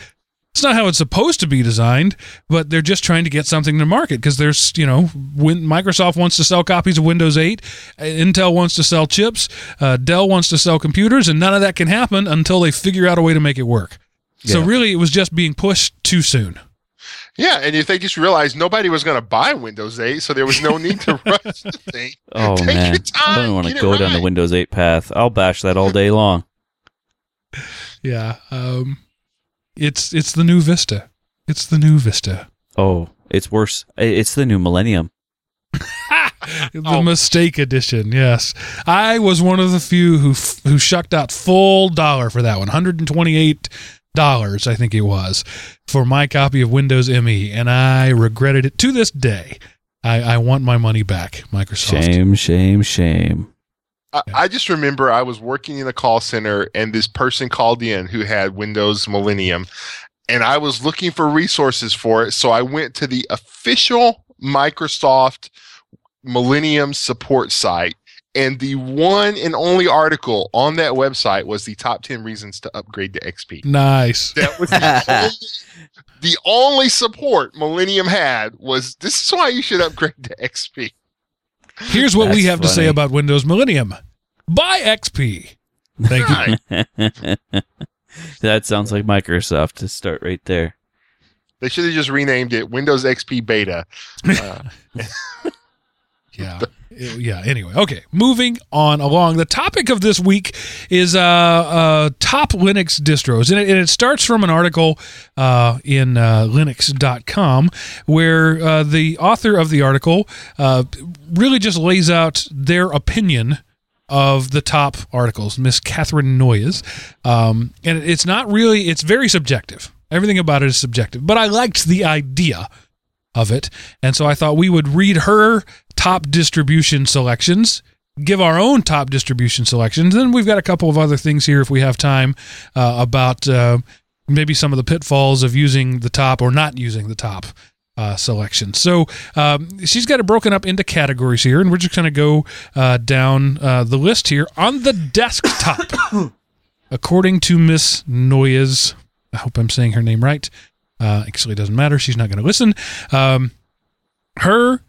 It's not how it's supposed to be designed, but they're just trying to get something to market because there's, you know, when Microsoft wants to sell copies of Windows 8, uh, Intel wants to sell chips, uh, Dell wants to sell computers, and none of that can happen until they figure out a way to make it work. So really, it was just being pushed too soon. Yeah, and if they just realized nobody was going to buy Windows 8, so there was no need to rush the thing. Oh Take man, your time, I don't want to get it go down the. Windows 8 path. I'll bash that all day long. Yeah, um, it's it's the new Vista. It's the new Vista. Oh, it's worse. It's the new Millennium. The Oh. mistake edition. Yes, I was one of the few who f- who shucked out full dollar for that one. Hundred and twenty eight dollars, I think it was, for my copy of Windows ME, and I regretted it to this day. I, I want my money back, Microsoft. Shame, shame, shame. I, I just remember I was working in a call center and this person called in who had Windows Millennium and I was looking for resources for it. So I went to the official Microsoft Millennium support site. And the one and only article on that website was the top 10 reasons to upgrade to XP. Nice. That was the only, the only support Millennium had was this is why you should upgrade to XP. Here's what we That's have to say about Windows Millennium. Buy XP. Thank you. That sounds like Microsoft to start right there. They should have just renamed it Windows XP Beta. Uh, Yeah. Yeah. Anyway, okay. Moving on along. The topic of this week is uh, uh, top Linux distros. And it, and it starts from an article uh, in uh, Linux.com where uh, the author of the article uh, really just lays out their opinion of the top articles, Miss Katherine Noyes. Um, and it's not really, it's very subjective. Everything about it is subjective. But I liked the idea of it. And so I thought we would read her top distribution selections, give our own top distribution selections. Then we've got a couple of other things here if we have time uh, about uh, maybe some of the pitfalls of using the top or not using the top. Uh, selection. So um, she's got it broken up into categories here, and we're just going to go uh, down uh, the list here on the desktop. According to Miss Noyes, I hope I'm saying her name right. Uh, actually, it doesn't matter. She's not going to listen. Um, her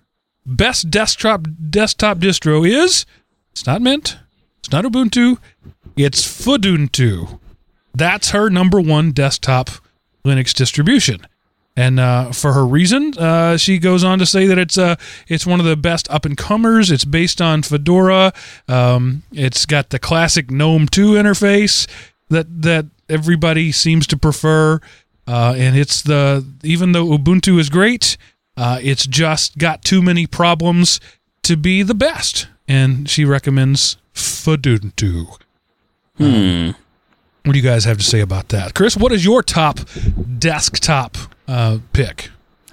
best desktop desktop distro is it's not Mint, it's not Ubuntu, it's Fuduntu. That's her number one desktop Linux distribution. And uh, for her reason, uh, she goes on to say that it's uh, it's one of the best up and comers. It's based on Fedora. Um, it's got the classic GNOME 2 interface that that everybody seems to prefer. Uh, and it's the even though Ubuntu is great, uh, it's just got too many problems to be the best. And she recommends Fuduntu. Hmm. What do you guys have to say about that, Chris? What is your top desktop uh, pick?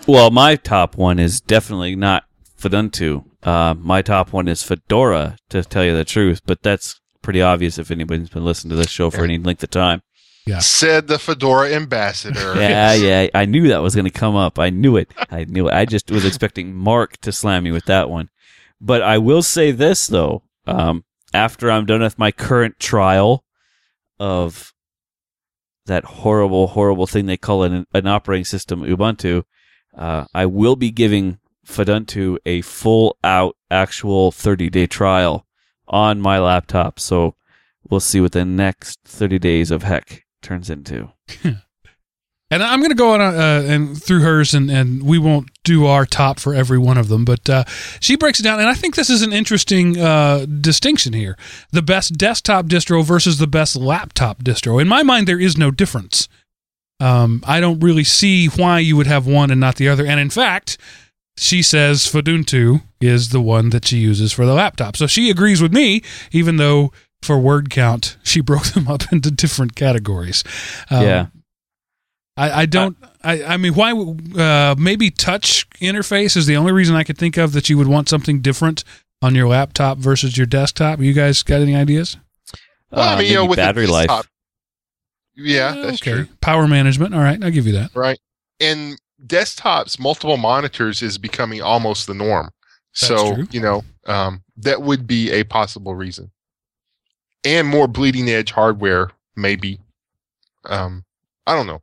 Well, my top one is definitely not Fuduntu. Uh, my top one is Fedora, to tell you the truth, but that's pretty obvious if anybody's been listening to this show for any length of time. Yeah. Said the Fedora ambassador. Yeah, yeah. I knew that was going to come up. I knew it. I knew it. I just was expecting Mark to slam me with that one. But I will say this though. Um, after I'm done with my current trial of that horrible, horrible thing they call an, an operating system, Ubuntu, uh, I will be giving Fuduntu a full out actual 30 day trial on my laptop. So we'll see what the next 30 days of heck turns into. And I'm going to go on uh, and through hers, and, and we won't do our top for every one of them, but uh, she breaks it down, and I think this is an interesting uh, distinction here: the best desktop distro versus the best laptop distro. In my mind, there is no difference. Um, I don't really see why you would have one and not the other. And in fact, she says Fuduntu is the one that she uses for the laptop, so she agrees with me, even though for word count she broke them up into different categories. Um, yeah. I, I don't. I, I mean, why? Uh, maybe touch interface is the only reason I could think of that you would want something different on your laptop versus your desktop. You guys got any ideas? Well, I Uh, mean, you know, with battery life. desktop- Yeah, Uh, that's true. Power management. All right, I'll give you that. Right. And desktops, multiple monitors is becoming almost the norm. That's so, true. you know, um, that would be a possible reason. And more bleeding edge hardware, maybe. Um, I don't know.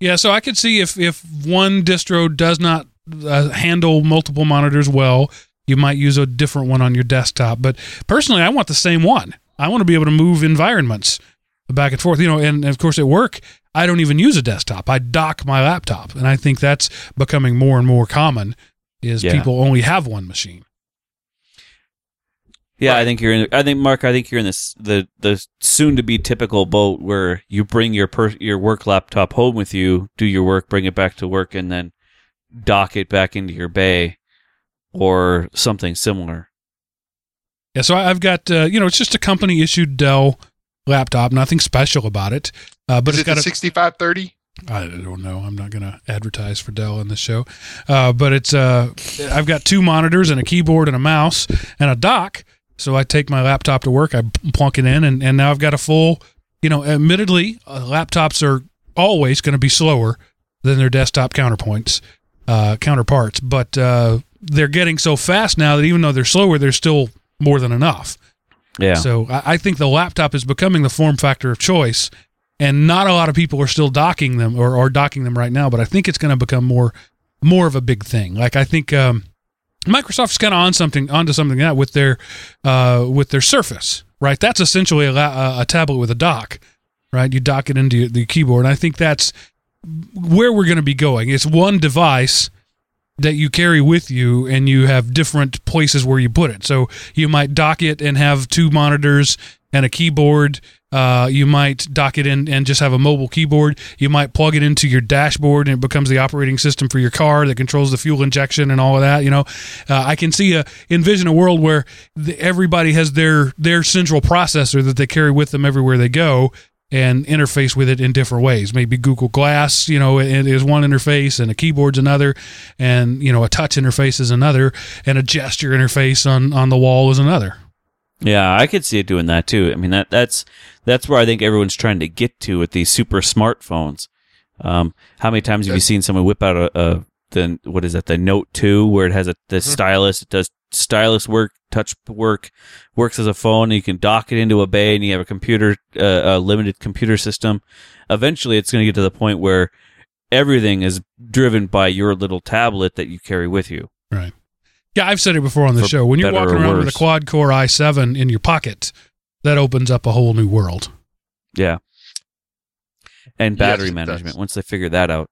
Yeah, so I could see if if one distro does not uh, handle multiple monitors well, you might use a different one on your desktop. But personally, I want the same one. I want to be able to move environments back and forth. You know, and of course at work, I don't even use a desktop. I dock my laptop, and I think that's becoming more and more common. Is Yeah. people only have one machine? Yeah, I think you're in. I think Mark. I think you're in this the the soon to be typical boat where you bring your per, your work laptop home with you, do your work, bring it back to work, and then dock it back into your bay, or something similar. Yeah, so I- I've got uh, you know it's just a company issued Dell laptop, nothing special about it, uh, but is it's it got a 6530? I don't know. I'm not going to advertise for Dell on this show, uh, but it's uh, I've got two monitors and a keyboard and a mouse and a dock. So I take my laptop to work, I plunk it in, and, and now I've got a full. You know, admittedly, uh, laptops are always going to be slower than their desktop counterpoints, uh, counterparts, but uh, they're getting so fast now that even though they're slower, they're still more than enough. Yeah, So I, I think the laptop is becoming the form factor of choice, and not a lot of people are still docking them or are docking them right now. But I think it's going to become more more of a big thing. Like I think um, Microsoft's kind of on something onto something that with their uh, with their Surface, right? That's essentially a, a tablet with a dock, right? You dock it into the keyboard. And I think that's where we're going to be going. It's one device that you carry with you and you have different places where you put it. So you might dock it and have two monitors and a keyboard. Uh, you might dock it in and just have a mobile keyboard. You might plug it into your dashboard and it becomes the operating system for your car that controls the fuel injection and all of that. You know, uh, I can see a envision a world where the, everybody has their their central processor that they carry with them everywhere they go and interface with it in different ways. Maybe Google Glass, you know, is one interface, and a keyboard's another, and you know, a touch interface is another, and a gesture interface on on the wall is another. Yeah, I could see it doing that too. I mean that that's that's where I think everyone's trying to get to with these super smartphones. Um, how many times have you seen someone whip out a, a the what is that the Note Two where it has a the stylus? It does stylus work, touch work, works as a phone. And you can dock it into a bay, and you have a computer, uh, a limited computer system. Eventually, it's going to get to the point where everything is driven by your little tablet that you carry with you. Yeah, I've said it before on the show. When you're walking or around with a quad core i7 in your pocket, that opens up a whole new world. Yeah. And battery it management. Once they figure that out,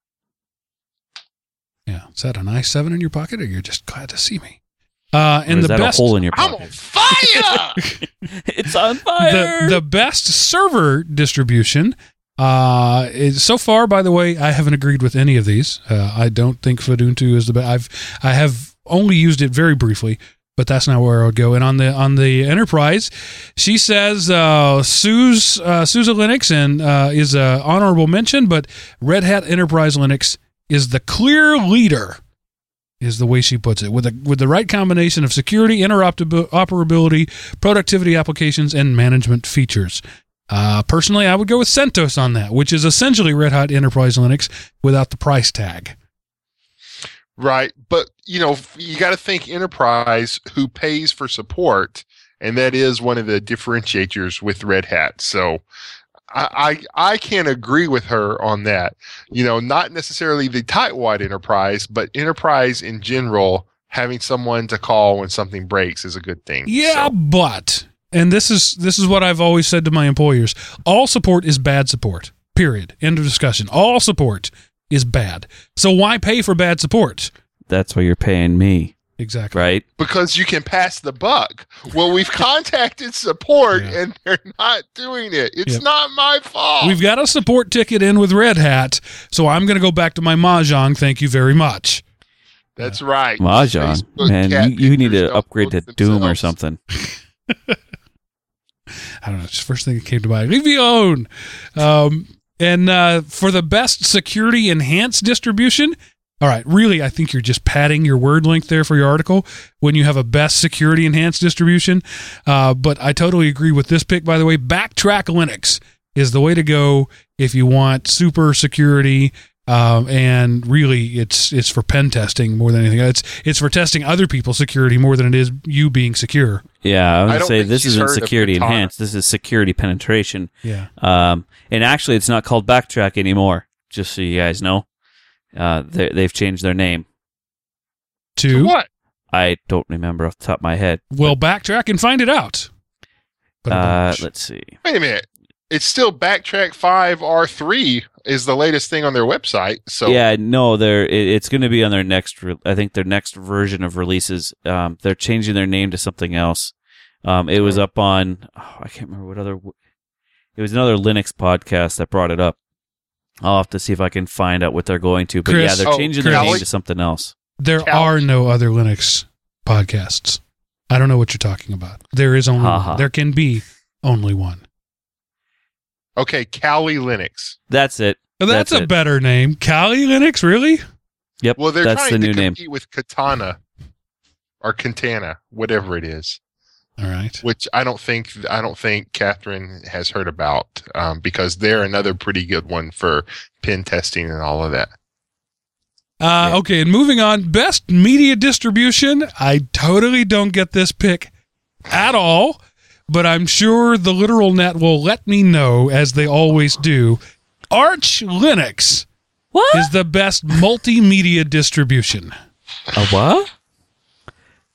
Yeah, is that an i7 in your pocket, or you're just glad to see me? Uh, or and is the that best a hole in your pocket. I'm pocket? on fire! it's on fire. the the best server distribution. Uh, is, so far, by the way, I haven't agreed with any of these. Uh, I don't think Fuduntu is the best. I've I have only used it very briefly. but that's not where I would go. And on the on the enterprise, she says uh, Sue's uh, SUSE Linux and uh, is a honorable mention, but Red Hat Enterprise Linux is the clear leader. Is the way she puts it with a with the right combination of security, interoperability, productivity applications, and management features. Uh, personally, I would go with CentOS on that, which is essentially Red Hat Enterprise Linux without the price tag. Right. But, you know, you got to think enterprise who pays for support. And that is one of the differentiators with Red Hat. So I, I, I can agree with her on that. You know, not necessarily the tightwad enterprise, but enterprise in general, having someone to call when something breaks is a good thing. Yeah, So- but and this is this is what I've always said to my employers: all support is bad support. Period. End of discussion. All support is bad. So why pay for bad support? That's why you're paying me, Exactly. right? because you can pass the buck. Well, we've contacted support Yeah. and they're not doing it. It's Yep. not my fault. We've got a support ticket in with Red Hat, so I'm going to go back to my mahjong. Thank you very much. That's right. Mahjong, Facebook man, you, you need to upgrade to post Doom or something. I don't know. It's the first thing that came to mind. Leave me alone. Um, and uh, for the best security enhanced distribution, all right, really, I think you're just padding your word length there for your article when you have a best security enhanced distribution. Uh, but I totally agree with this pick, by the way. Backtrack Linux is the way to go if you want super security. Um, and really, it's it's for pen testing more than anything. It's it's for testing other people's security more than it is you being secure. Yeah, I I would don't say this isn't security enhanced. This is security penetration. Yeah. Um, and actually, it's not called Backtrack anymore. Just so you guys know, uh, they, they've changed their name. to what? I don't remember off the top of my head. Well, backtrack and find it out. But Uh, let's see. Wait a minute. It's still Backtrack 5 R3 is the latest thing on their website. So yeah, no, they're it, it's going to be on their next. Re- I think their next version of releases. Um, they're changing their name to something else. Um, it was up on. Oh, I can't remember what other. It was another Linux podcast that brought it up. I'll have to see if I can find out what they're going to. But Chris- yeah, they're Oh, changing their Chris- name to something else. there Cal- are no other Linux podcasts. I don't know what you're talking about. There is only Ha one. There can be only one. Okay, Kali Linux. That's it. Oh, that's, That's a it. better name. Kali Linux, really? Yep. Well, they're that's trying the to new name. compete with Katana or Katana, whatever it is, All right. which I don't think I don't think Katherine has heard about um, because they're another pretty good one for pen testing and all of that. Uh, Yeah. Okay, and moving on. Best media distribution. I totally don't get this pick at all, but I'm sure the literal net will let me know, as they always do. Arch Linux What? is the best multimedia distribution. A what?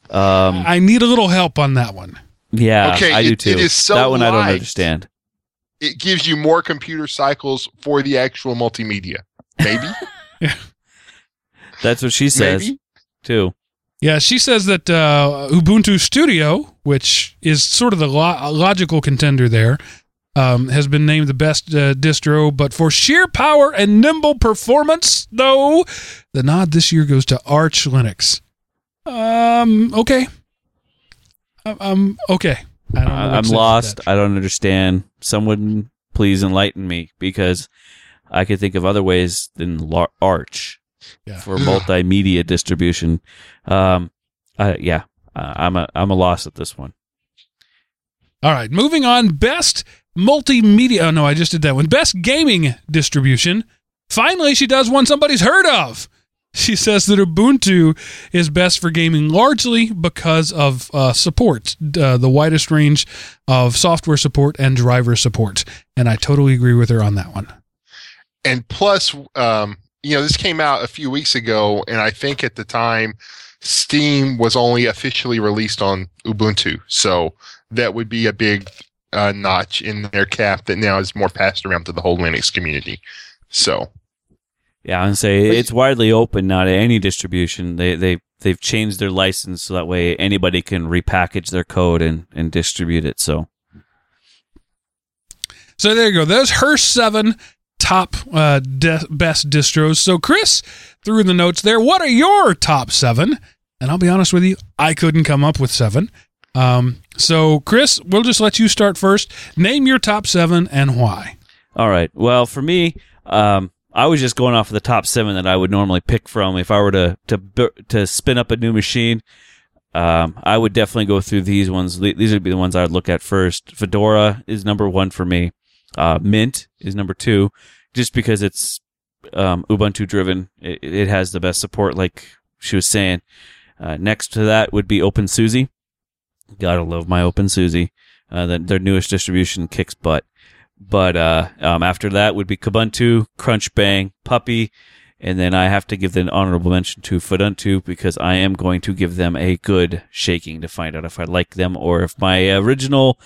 Um. I need a little help on that one. Yeah, Okay, I do too. it is so that one I don't understand. It gives you more computer cycles for the actual multimedia. Maybe, That's what she says maybe. too. Yeah, she says that uh, Ubuntu Studio, which is sort of the lo- logical contender there, um, has been named the best uh, distro. But for sheer power and nimble performance, though, the nod this year goes to Arch Linux. Um, okay. I- I'm okay. I don't know what I, I'm to say about lost. I don't understand. Someone please enlighten me because I could think of other ways than Arch Yeah. for multimedia distribution. Um, uh, yeah, uh, I'm a I'm a loss at this one. All right, moving on. Best multimedia. Oh no, I just did that one. Best gaming distribution. Finally, she does one somebody's heard of. She says that Ubuntu is best for gaming largely because of uh, support, uh, the widest range of software support and driver support. And I totally agree with her on that one. and plus um you know this came out a few weeks ago and i think at the time steam was only officially released on ubuntu so that would be a big uh, notch in their cap that now is more passed around to the whole linux community so Yeah, and say it's widely open now to any distribution. They they they've changed their license so that way anybody can repackage their code and and distribute it. So So there you go. Those her seven top uh, de- best distros. So Chris in the notes there. What are your top seven? And I'll be honest with you, I couldn't come up with seven. Um, so, Chris, we'll just let you start first. Name your top seven and why. All right. Well, for me, um, I was just going off of the top seven that I would normally pick from if I were to to to spin up a new machine. Um, I would definitely go through these ones. These would be the ones I would look at first. Fedora is number one for me. Uh, Mint is number two, just because it's um, Ubuntu driven. It, it, has the best support, like she was saying. Uh, next to that would be OpenSUSE. Gotta love my OpenSUSE. Uh, the, their newest distribution kicks butt. But uh, um, after that would be Kubuntu, Crunchbang, Puppy, and then I have to give the honorable mention to Fuduntu because I am going to give them a good shaking to find out if I like them or if my original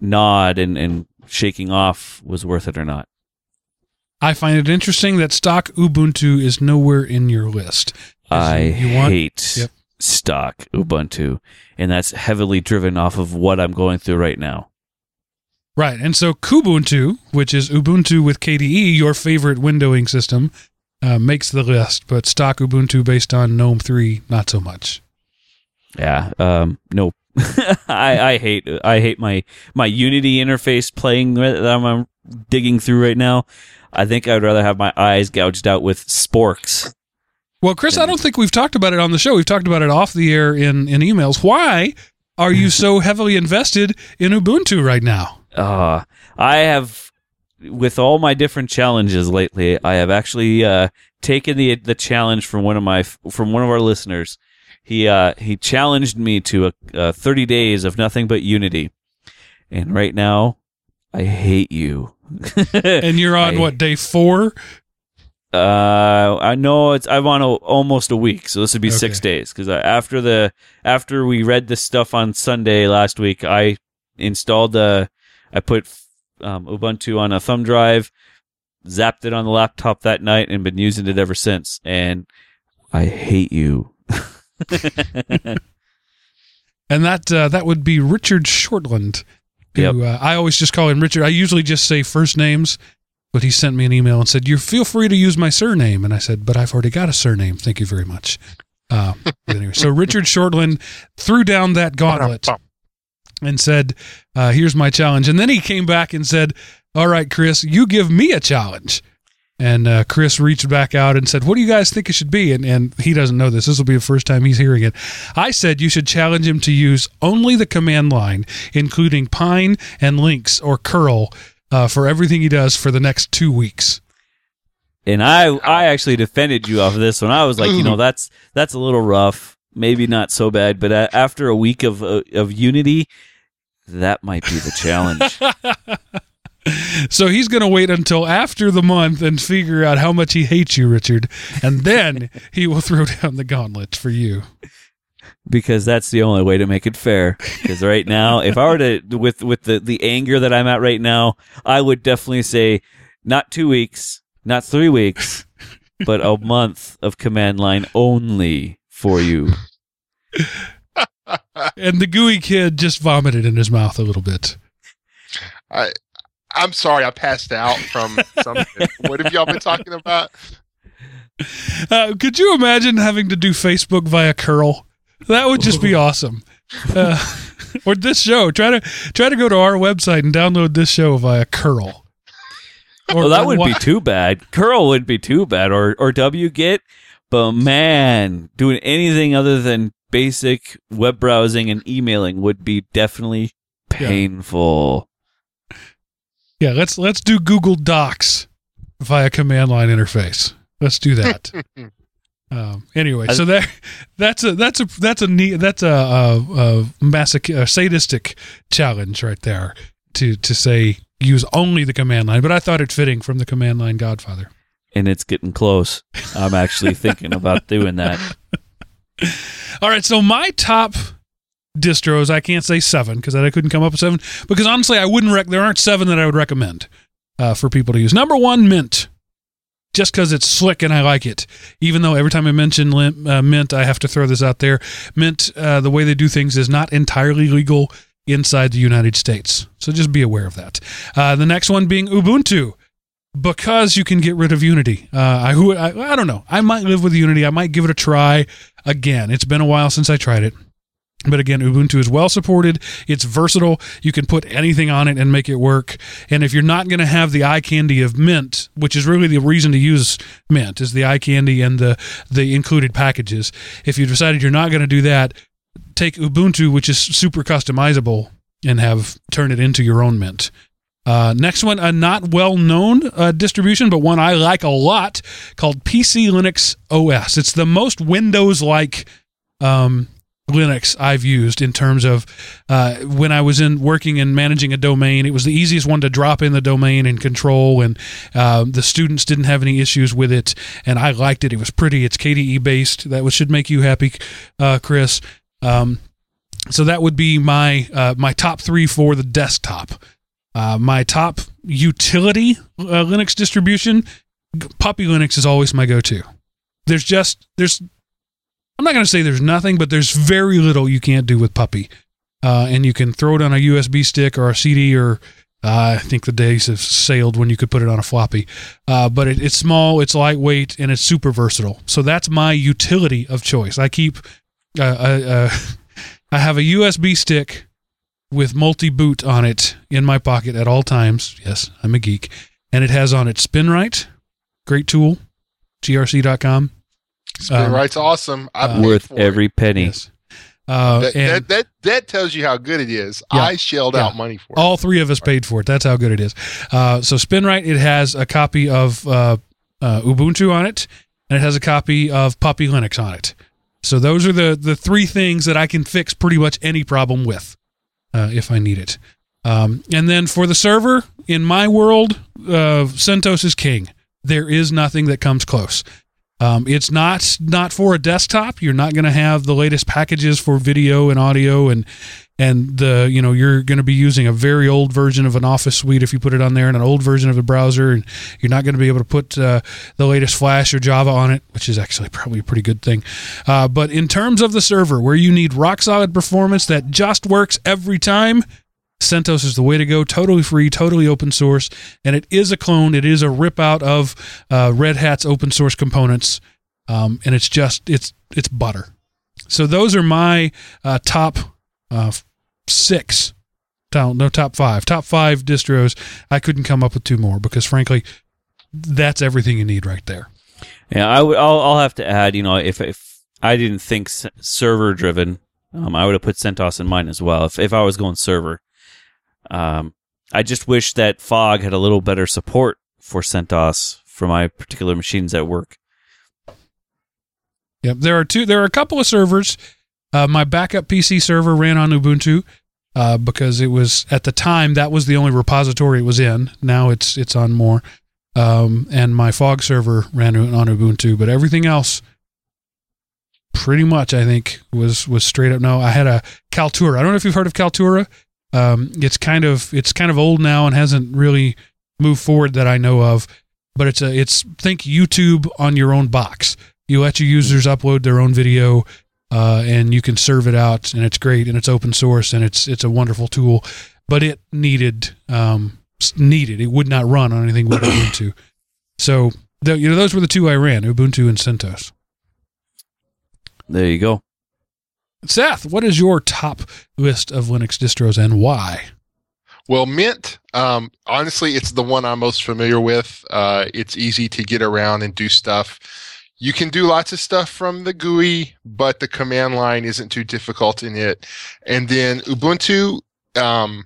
nod and, and shaking off was worth it or not. I find it interesting that stock Ubuntu is nowhere in your list. I you, hate yep. stock Ubuntu, and that's heavily driven off of what I'm going through right now. Right. And so Kubuntu, which is Ubuntu with KDE, your favorite windowing system, uh, makes the list, but stock Ubuntu based on GNOME 3, not so much. Yeah. Um, no. I, I hate I hate my my Unity interface playing that I'm digging through right now. I think I'd rather have my eyes gouged out with sporks. Well, Chris, I don't think we've talked about it on the show. We've talked about it off the air in, in emails. Why are you so heavily invested in Ubuntu right now? Uh, I have, with all my different challenges lately, I have actually uh, taken the the challenge from one of my from one of our listeners. He uh, he challenged me to a, a 30 days of nothing but Unity, and right now, I hate you. and you're on I, what day four? Uh, I know it's I'm on a, almost a week, so this would be okay. six days. Because after the after we read this stuff on Sunday last week, I installed the I put um, Ubuntu on a thumb drive, zapped it on the laptop that night, and been using it ever since. And I hate you. and that uh, that would be Richard Shortland. Who, uh, I always just call him Richard. I usually just say first names, but he sent me an email and said, "You feel free to use my surname." And I said, "But I've already got a surname. Thank you very much." Uh, anyway, so Richard Shortland threw down that gauntlet and said, uh, "Here's my challenge." And then he came back and said, "All right, Chris, you give me a challenge." And uh, Chris reached back out and said, "What do you guys think it should be?" And, and he doesn't know this. This will be the first time he's hearing it. I said you should challenge him to use only the command line, including Pine and Lynx or curl, uh, for everything he does for the next two weeks. And I, I actually defended you off of this one. I was like, you know, that's that's a little rough maybe not so bad, but after a week of uh, of Unity, that might be the challenge. so he's going to wait until after the month and figure out how much he hates you, Richard, and then he will throw down the gauntlet for you. Because that's the only way to make it fair. Because right now, if I were to with with the the anger that I'm at right now, I would definitely say not two weeks, not three weeks, but a month of command line only for you. and the gooey kid just vomited in his mouth a little bit. I I'm sorry, I passed out from something. what have y'all been talking about? Uh, could you imagine having to do Facebook via curl? That would just be awesome. Uh, or this show. Try to try to go to our website and download this show via curl. Or, well, that wouldn't be too bad. Curl wouldn't be too bad, or or wget. But man, doing anything other than basic web browsing and emailing would be definitely painful. Yeah, let's let's do Google Docs via command line interface. Let's do that. um, anyway, so that that's a that's a that's a neat that's a, a, a masoch- a sadistic challenge right there to to say use only the command line. But I thought it fitting from the command line Godfather and it's getting close. I'm actually thinking about doing that. All right, so my top distros, I can't say seven because I couldn't come up with seven. Because honestly, I wouldn't. Rec- there aren't seven that I would recommend uh, for people to use. Number one, Mint, just because it's slick and I like it. Even though every time I mention uh, Mint, I have to throw this out there. Mint, uh, the way they do things is not entirely legal inside the United States, so just be aware of that. Uh, the next one being Ubuntu because you can get rid of Unity. Uh, I, who, I I don't know. I might live with Unity. I might give it a try again. It's been a while since I tried it. But again, Ubuntu is well supported. It's versatile. You can put anything on it and make it work. And if you're not going to have the eye candy of Mint, which is really the reason to use Mint, is the eye candy and the the included packages. If you decided you're not going to do that, take Ubuntu, which is super customizable, and have turn it into your own Mint. Uh, next one, a not well known uh, distribution, but one I like a lot called PC Linux OS. It's the most Windows like um, Linux I've used in terms of uh, when I was in working and managing a domain. It was the easiest one to drop in the domain and control, and uh, the students didn't have any issues with it, and I liked it. It was pretty. It's KDE based. That should make you happy, uh, Chris. Um, so that would be my uh, my top three for the desktop. Uh, my top utility uh, Linux distribution, Puppy Linux is always my go-to. There's just there's I'm not going to say there's nothing, but there's very little you can't do with Puppy. Uh, and you can throw it on a USB stick or a CD, or uh, I think the days have sailed when you could put it on a floppy. Uh, but it, it's small, it's lightweight, and it's super versatile. So that's my utility of choice. I keep, uh, uh, I have a USB stick with multi boot on it in my pocket at all times. Yes, I'm a geek. And it has on it SpinRite, great tool, grc.com. SpinRite's um, awesome. I worth every it. penny. Yes. Uh, that, and that, that that tells you how good it is. Yeah, I shelled yeah. out money for it. all three of us paid for it. That's how good it is. Uh, so SpinRite, it has a copy of uh, uh, Ubuntu on it, and it has a copy of Puppy Linux on it. So those are the the three things that I can fix pretty much any problem with, uh, if I need it. Um, and then for the server, in my world, uh, CentOS is king. There is nothing that comes close. Um, it's not not for a desktop. You're not going to have the latest packages for video and audio and and the you know you're going to be using a very old version of an Office suite if you put it on there and an old version of the browser, and you're not going to be able to put uh, the latest Flash or Java on it, which is actually probably a pretty good thing. Uh, but in terms of the server, where you need rock solid performance that just works every time, CentOS is the way to go. Totally free, totally open source, and it is a clone. It is a rip out of uh, Red Hat's open source components, um, and it's just it's it's butter. So those are my uh, top uh, six. No, top five. Top five distros. I couldn't come up with two more because, frankly, that's everything you need right there. Yeah, I would. I'll, I'll have to add. You know, if if I didn't think server driven, um, I would have put CentOS in mine as well. If if I was going server, um, I just wish that Fog had a little better support for CentOS for my particular machines at work. Yep, there are two. There are a couple of servers. Uh, my backup PC server ran on Ubuntu uh, because it was at the time that was the only repository it was in. Now it's it's on more. Um, and my Fog server ran on Ubuntu, but everything else, pretty much, I think was was straight up. No, I had a Kaltura. I don't know if you've heard of Kaltura. Um, it's kind of it's kind of old now and hasn't really moved forward that I know of. But it's a it's think YouTube on your own box. You let your users upload their own video, uh, and you can serve it out, and it's great, and it's open source, and it's it's a wonderful tool. But it needed um, needed it would not run on anything but Ubuntu. So the, you know those were the two I ran: Ubuntu and CentOS. There you go. Seth, what is your top list of Linux distros and why? Well, Mint, um, honestly, it's the one I'm most familiar with. Uh, it's easy to get around and do stuff. You can do lots of stuff from the GUI, but the command line isn't too difficult in it. And then Ubuntu, um,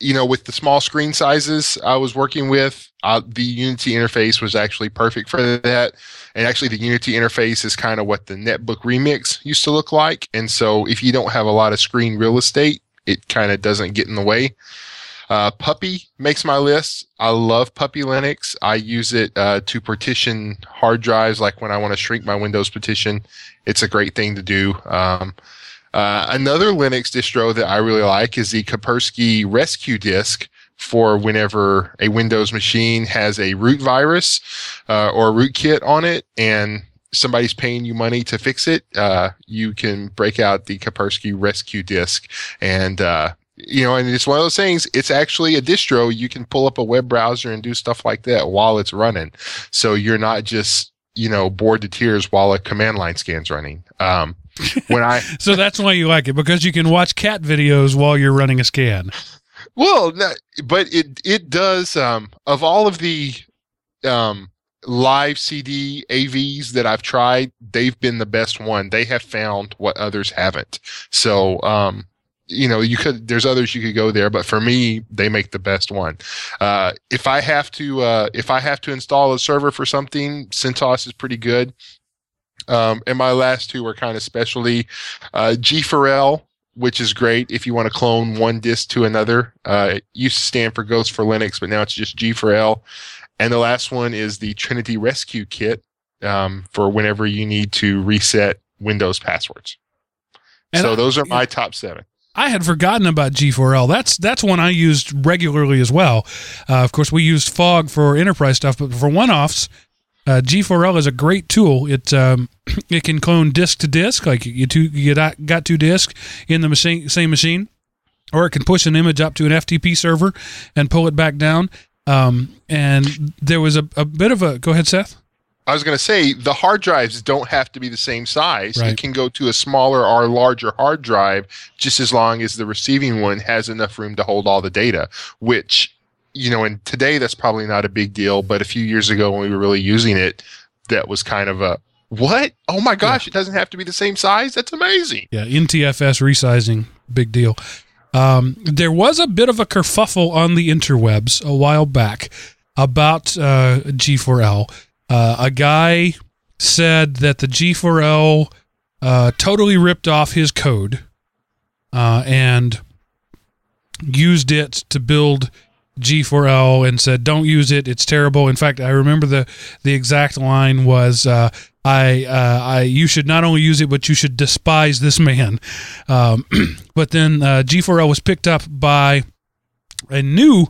you know, with the small screen sizes I was working with, uh, the Unity interface was actually perfect for that. And actually, the Unity interface is kind of what the Netbook Remix used to look like. And so, if you don't have a lot of screen real estate, it kind of doesn't get in the way. Uh, Puppy makes my list. I love Puppy Linux. I use it uh, to partition hard drives, like when I want to shrink my Windows partition. It's a great thing to do. Um, uh, another Linux distro that I really like is the Kaspersky Rescue Disk for whenever a Windows machine has a root virus uh, or rootkit on it and somebody's paying you money to fix it, uh, you can break out the Kaspersky Rescue Disk and uh, you know, and it's one of those things. It's actually a distro. You can pull up a web browser and do stuff like that while it's running, so you're not just you know bored to tears while a command line scan's running. Um, when I so that's why you like it because you can watch cat videos while you're running a scan. Well, but it it does. Um, of all of the um live CD AVs that I've tried, they've been the best one. They have found what others haven't. So, um, you know, you could, there's others you could go there, but for me, they make the best one. Uh, if I have to, uh, if I have to install a server for something, CentOS is pretty good. Um, and my last two are kind of specialty. Uh, G4L, which is great if you want to clone one disk to another. Uh, it used to stand for Ghost for Linux, but now it's just G4L. And the last one is the Trinity Rescue Kit um, for whenever you need to reset Windows passwords. And so I, those are my top seven. I had forgotten about G4L. That's that's one I used regularly as well. Uh, of course, we used Fog for enterprise stuff, but for one-offs, uh, G4L is a great tool. It um, it can clone disk to disk, like you two you got two disks in the machine, same machine, or it can push an image up to an FTP server and pull it back down. Um, and there was a, a bit of a go ahead, Seth. I was going to say the hard drives don't have to be the same size. Right. It can go to a smaller or larger hard drive just as long as the receiving one has enough room to hold all the data, which, you know, and today that's probably not a big deal. But a few years ago when we were really using it, that was kind of a what? Oh my gosh, yeah. it doesn't have to be the same size? That's amazing. Yeah, NTFS resizing, big deal. Um, there was a bit of a kerfuffle on the interwebs a while back about uh, G4L. Uh, a guy said that the G4L uh, totally ripped off his code uh, and used it to build G4L and said, "Don't use it; it's terrible." In fact, I remember the the exact line was, uh, I, uh, I, you should not only use it, but you should despise this man. Um, but then uh, G4L was picked up by a new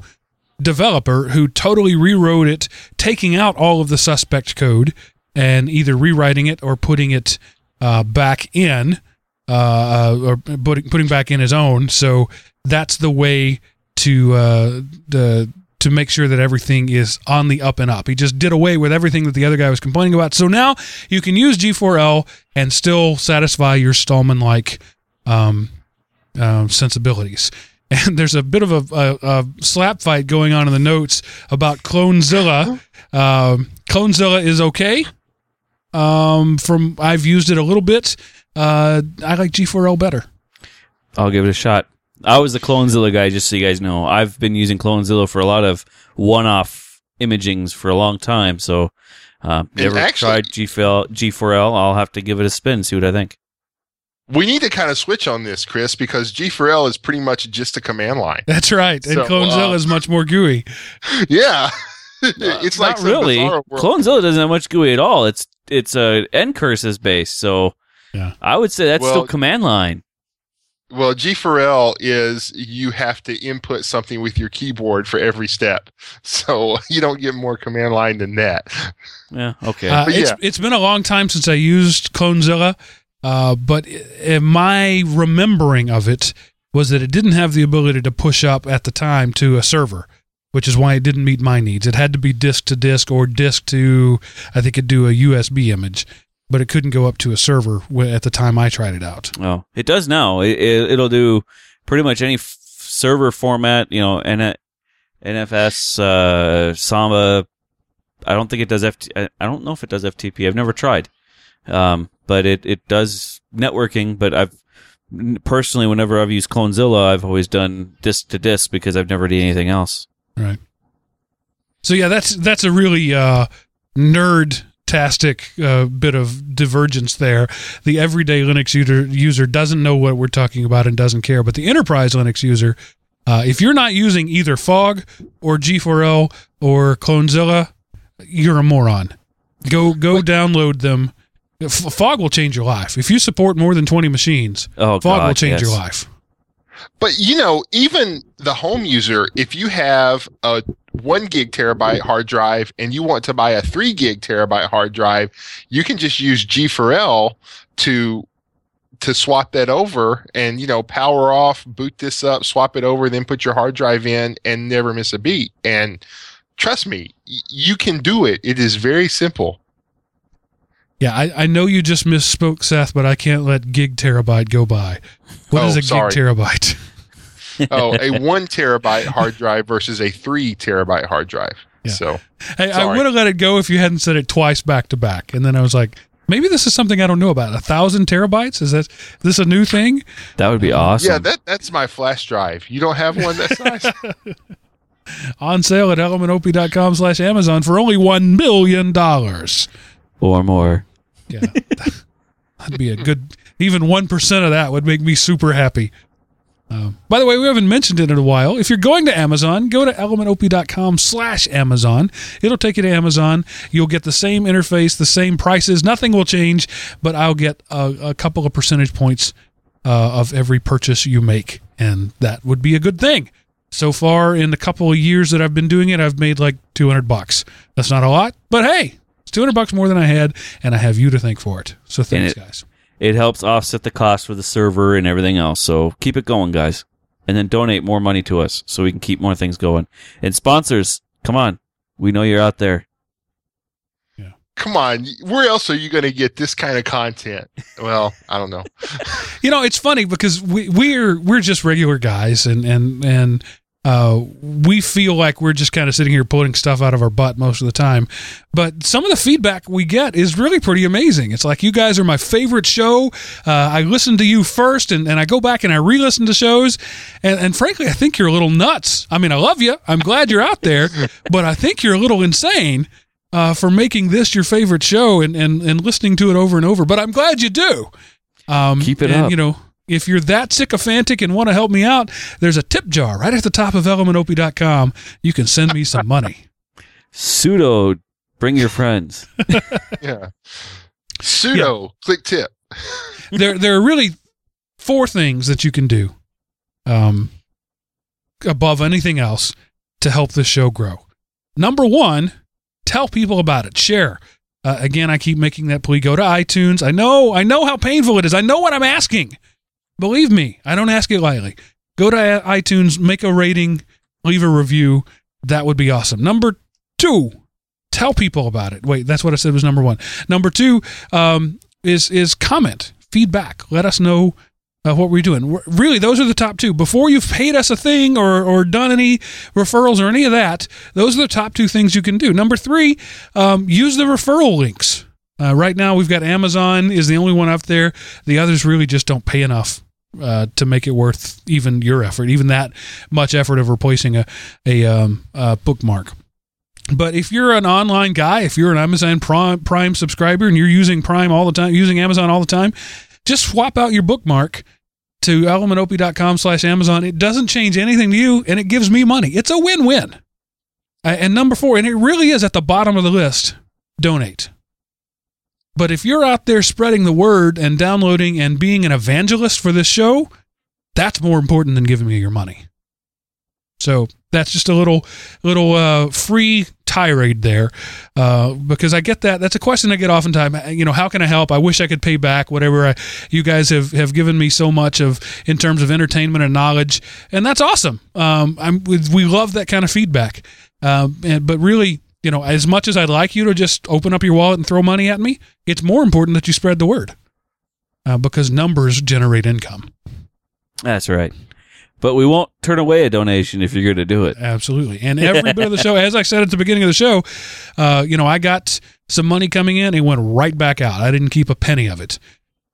developer who totally rewrote it, taking out all of the suspect code and either rewriting it or putting it uh, back in, uh, uh, or putting putting back in his own. So that's the way to uh, the to make sure that everything is on the up and up. He just did away with everything that the other guy was complaining about. So now you can use G4L and still satisfy your Stallman like um, uh, sensibilities. And there's a bit of a, a, a, slap fight going on in the notes about Clonezilla. Um, Clonezilla is okay. Um, from I've used it a little bit. Uh, I like G4L better. I'll give it a shot. I was the Clonezilla guy, just so you guys know. I've been using Clonezilla for a lot of one-off imagings for a long time. So, uh, never actually, tried G4L, G4L. I'll have to give it a spin, see what I think. We need to kind of switch on this, Chris, because G4L is pretty much just a command line. That's right, and Clonezilla uh, is much more GUI. Yeah, it's not like really. Clonezilla doesn't have much GUI at all. It's it's a ncurses base, so yeah. I would say that's well, still command line. Well, G4L is you have to input something with your keyboard for every step. So you don't get more command line than that. Yeah, okay. Uh, it's, yeah. it's been a long time since I used Clonezilla, uh, but my remembering of it was that it didn't have the ability to push up at the time to a server, which is why it didn't meet my needs. It had to be disk to disk or disk to, I think, it do a USB image but it couldn't go up to a server at the time I tried it out. Oh, it does now. It, will it, do pretty much any f- server format. You know, N- NFS, uh, Samba. I don't think it does FT. I don't know if it does FTP. I've never tried, um, but it it does networking. But I've personally, whenever I've used Clonezilla, I've always done disk to disk because I've never done anything else. Right. So yeah, that's that's a really uh, nerd fantastic uh, bit of divergence there. The everyday Linux user, user doesn't know what we're talking about and doesn't care, but the enterprise Linux user, uh, if you're not using either Fog or G4L or Clonezilla, you're a moron. Go go what? download them. F- Fog will change your life. If you support more than 20 machines, oh, Fog God, will change yes. your life. But you know, even the home user, if you have a one gig terabyte hard drive and you want to buy a three gig terabyte hard drive, you can just use G4L to to swap that over and you know power off boot this up swap it over then put your hard drive in and never miss a beat. And trust me you can do it. It is very simple. Yeah I, I know you just misspoke seth but i can't let gig terabyte go by. What Oh, is a sorry. gig terabyte oh a one terabyte hard drive versus a three terabyte hard drive Yeah. so hey, i would have let it go if you hadn't said it twice back to back and then i was like maybe this is something i don't know about a thousand terabytes is that is this a new thing That would be awesome. yeah that that's my flash drive you don't have one that size on sale at elementop.com slash amazon for only one million dollars or more. Yeah. That'd be a good, even 1% of that would make me super happy. By the way, we haven't mentioned it in a while. If you're going to Amazon, go to elementop.com slash Amazon. It'll take you to Amazon. You'll get the same interface, the same prices. Nothing will change, but I'll get a, a couple of percentage points uh, of every purchase you make. And that would be a good thing. So far, in the couple of years that I've been doing it, I've made like 200 bucks. That's not a lot, but hey, it's 200 bucks more than I had, and I have you to thank for it. So thanks, it- guys. It helps offset the cost for the server and everything else. So keep it going, guys. And then donate more money to us so we can keep more things going. And sponsors, come on. We know you're out there. come on where else are you going to get this kind of content well i don't know You know, it's funny because we we're we're just regular guys, and and and uh, we feel like we're just kind of sitting here pulling stuff out of our butt most of the time. But some of the feedback we get is really pretty amazing. It's like you guys are my favorite show. Uh, I listen to you first, and, and I go back and I re-listen to shows, and, and frankly, I think you're a little nuts. I mean, I love you. I'm glad you're out there, but I think you're a little insane. Uh, for making this your favorite show and, and, and listening to it over and over, but I'm glad you do. Um, Keep it and, up. You know, if you're that sycophantic and want to help me out, there's a tip jar right at the top of elementop.com. You can send me some money. Sudo, bring your friends. yeah sudo click tip there, there are really four things that you can do um, above anything else to help this show grow. Number one, tell people about it. Share. Uh, again, I keep making that plea. Go to iTunes. I know, I know how painful it is. I know what I'm asking. Believe me, I don't ask it lightly. Go to iTunes, make a rating, leave a review. That would be awesome. Number two, tell people about it. Wait, that's what I said was number one. Number two um, is is comment, feedback. Let us know uh, what we're doing. We're- really, those are the top two. Before you've paid us a thing or or done any referrals or any of that, those are the top two things you can do. Number three, um, use the referral links. Uh, right now, we've got Amazon is the only one up there. The others really just don't pay enough uh, to make it worth even your effort, even that much effort of replacing a a, um, a bookmark. But if you're an online guy, if you're an Amazon Prime, Prime subscriber and you're using Prime all the time, using Amazon all the time, just swap out your bookmark to elementop.com slash Amazon. It doesn't change anything to you and it gives me money. It's a win-win. Uh, and number four, and it really is at the bottom of the list, donate. But if you're out there spreading the word and downloading and being an evangelist for this show, that's more important than giving me your money. So that's just a little little uh, free tirade there, uh, because I get that. That's a question I get oftentimes. You know, how can I help? I wish I could pay back whatever I, you guys have, have given me so much of in terms of entertainment and knowledge, and that's awesome. Um, we love that kind of feedback. Um, and, but really, you know, as much as I'd like you to just open up your wallet and throw money at me, it's more important that you spread the word, uh, because numbers generate income. That's right. But we won't turn away a donation if you're going to do it. Absolutely. And every bit of the show, as I said at the beginning of the show, uh, you know, I got some money coming in. It went right back out. I didn't keep a penny of it.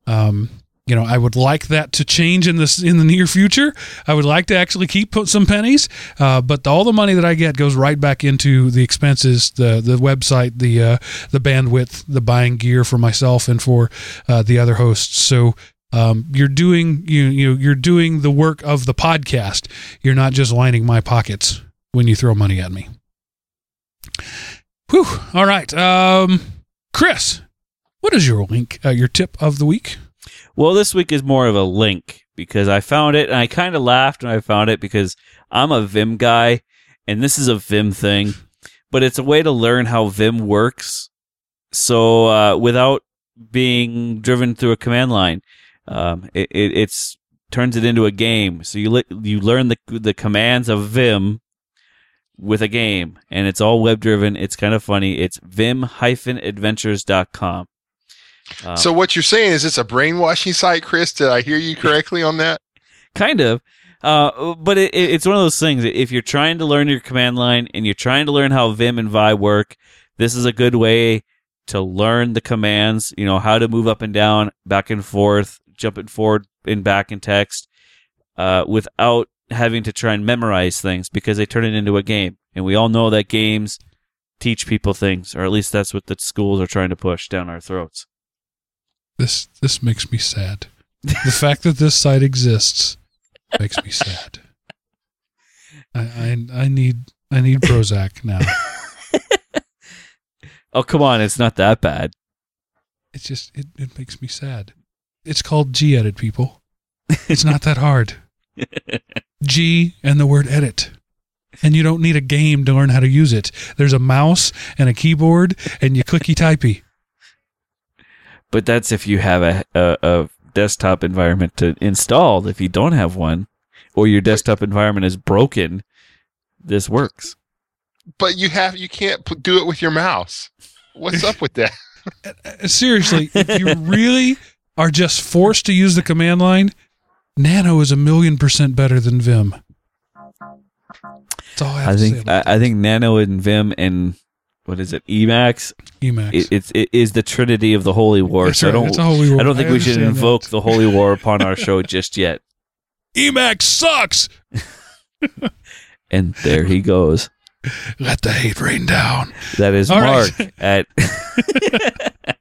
Um, you know, I would like that to change in this in the near future. I would like to actually keep put some pennies, uh, but all the money that I get goes right back into the expenses, the the website, the uh, the bandwidth, the buying gear for myself and for uh, the other hosts. So um, you're doing you you you're doing the work of the podcast. You're not just lining my pockets when you throw money at me. Whew. All right, um, Chris, what is your link? Uh, your tip of the week? Well, this week is more of a link because I found it and I kind of laughed when I found it because I'm a Vim guy and this is a Vim thing, but it's a way to learn how Vim works. So, uh, without being driven through a command line, Um, it, it it's turns it into a game. So you you learn the the commands of Vim with a game, and it's all web driven. It's kind of funny. It's vim-adventures.com. Um, so what you're saying is it's a brainwashing site, Chris? Did I hear you correctly on that? Kind of. Uh, but it, it, it's one of those things. If you're trying to learn your command line and you're trying to learn how Vim and Vi work, this is a good way to learn the commands. You know how to move up and down, back and forth, jumping forward and back in text, uh, without having to try and memorize things because they turn it into a game. And we all know that games teach people things, or at least that's what the schools are trying to push down our throats. This this makes me sad. the fact that this site exists makes me sad. I, I I need I need Prozac now. oh come on, it's not that bad. It's just it, it makes me sad. It's called G edit people. It's not that hard. G and the word edit. And you don't need a game to learn how to use it. There's a mouse and a keyboard and you clicky typey. But that's if you have a, a, a desktop environment to install. If you don't have one, or your desktop environment is broken, this works. But you have you can't do it with your mouse. What's up with that? Uh, seriously, if you really are just forced to use the command line, Nano is a million percent better than Vim. That's all I, I think. I, I, think Nano and Vim and what is it? Emacs. Emacs. It, it's it is the trinity of the holy war. That's so right. I don't. I don't think I we should invoke that. the holy war upon our show just yet. Emacs sucks. and there he goes. Let the hate rain down. That is All Mark right. at.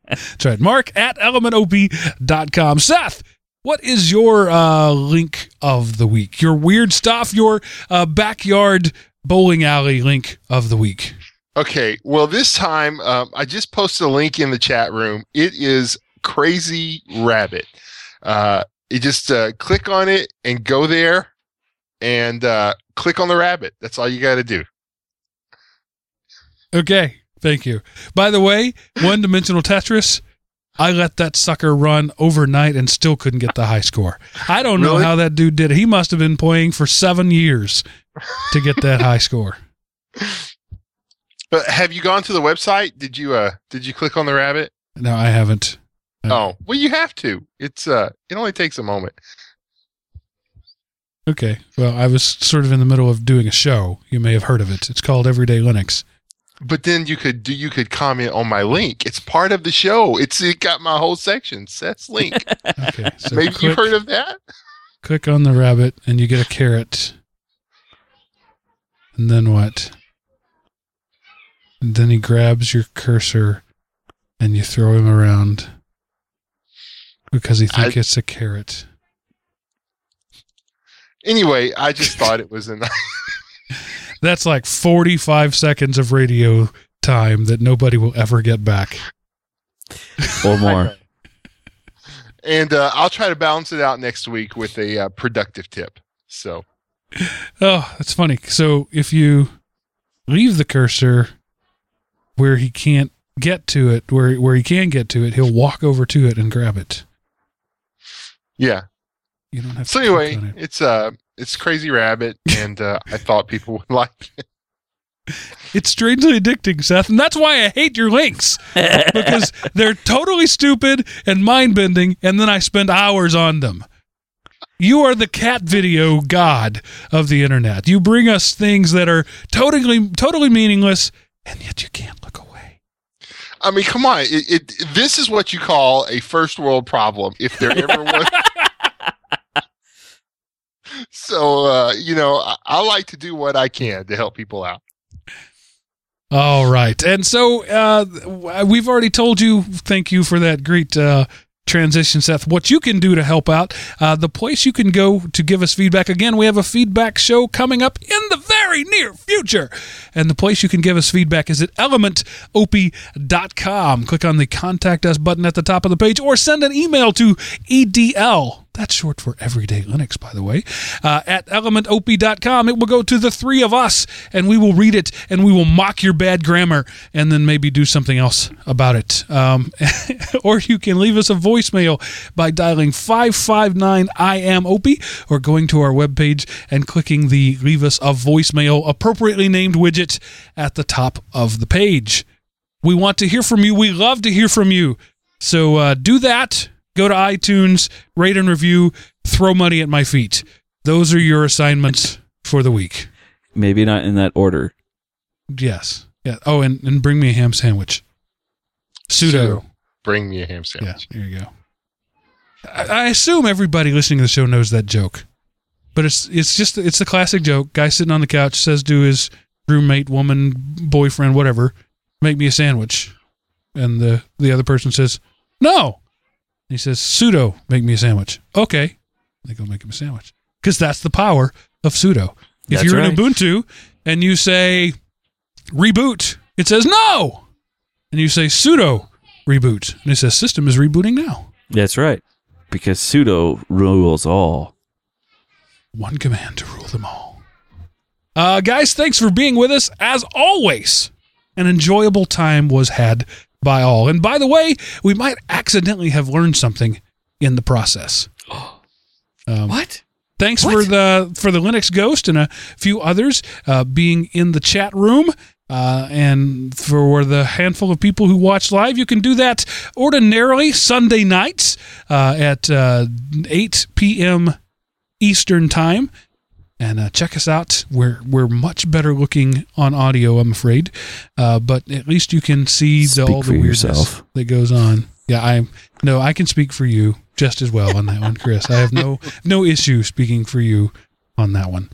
That's right. Mark at elementop.com. Seth, what is your uh, link of the week? Your weird stuff, your uh, backyard bowling alley link of the week. Okay. Well, this time um, I just posted a link in the chat room. It is Crazy Rabbit. Uh, you just uh, click on it and go there and uh, click on the rabbit. That's all you got to do. Okay. Thank you. By the way, one dimensional Tetris, I let that sucker run overnight and still couldn't get the high score. I don't know Really? how that dude did it. He must have been playing for seven years to get that high score. But have you gone to the website? Did you uh did you click on the rabbit? No, I haven't. Uh, Oh, well you have to. It's uh it only takes a moment. Okay. Well, I was sort of in the middle of doing a show. You may have heard of it. It's called Everyday Linux. But then you could do you could comment on my link. It's part of the show. It's it got my whole section. Seth's link. Okay. So Maybe click, you've heard of that? click on the rabbit and you get a carrot. And then what? And then he grabs your cursor and you throw him around because he thinks I- it's a carrot. Anyway, I just thought it was a nice That's like 45 seconds of radio time that nobody will ever get back. or more. and uh, I'll try to balance it out next week with a uh, productive tip. So Oh, that's funny. So if you leave the cursor where he can't get to it, where where he can get to it, he'll walk over to it and grab it. yeah. You don't have So to click anyway, it. it's uh it's Crazy Rabbit, and uh, I thought people would like. it. It's strangely addicting, Seth, and that's why I hate your links because they're totally stupid and mind bending, and then I spend hours on them. You are the cat video god of the internet. You bring us things that are totally totally meaningless, and yet you can't look away. I mean, come on! It, it this is what you call a first world problem, if there ever was. so uh, you know, I, I like to do what I can to help people out. All right. And so uh, we've already told you, thank you for that great uh, transition, Seth. What you can do to help out, uh, the place you can go to give us feedback. Again, we have a feedback show coming up in the very near future. And the place you can give us feedback is at elementop.com. Click on the contact us button at the top of the page or send an email to edl That's short for Everyday Linux, by the way. Uh, at elementop.com, it will go to the three of us, and we will read it, and we will mock your bad grammar, and then maybe do something else about it. Um, or you can leave us a voicemail by dialing 559 I am Opie, or going to our webpage and clicking the Leave Us a Voicemail appropriately named widget at the top of the page. We want to hear from you. We love to hear from you. So uh, do that go to iTunes, rate and review, throw money at my feet. Those are your assignments for the week. Maybe not in that order. Yes. Yeah. Oh, and, and bring me a ham sandwich. Sudo. Bring me a ham sandwich. Yeah, there you go. I, I assume everybody listening to the show knows that joke, but it's it's just it's the classic joke. Guy sitting on the couch says to his roommate, woman, boyfriend, whatever, "Make me a sandwich," and the the other person says, "No." He says, "Sudo, make me a sandwich." Okay, they go make him a sandwich because that's the power of sudo. If That's you're in right. Ubuntu and you say reboot, it says no, and you say sudo reboot, and it says system is rebooting now. That's right. Because sudo rules all. One command to rule them all. Uh, guys, thanks for being with us. As always, an enjoyable time was had by all. And by the way, we might accidentally have learned something in the process. Um, What? Thanks What? for the for the Linux Ghost and a few others uh, being in the chat room. Uh, and for the handful of people who watch live, you can do that ordinarily Sunday nights uh, at uh, 8 p.m. Eastern Time. And uh, check us out. We're we're much better looking on audio, I'm afraid, uh, but at least you can see the, all the weirdness yourself. that goes on. Yeah, I no, I can speak for you just as well on that one, Chris. I have no no issue speaking for you on that one.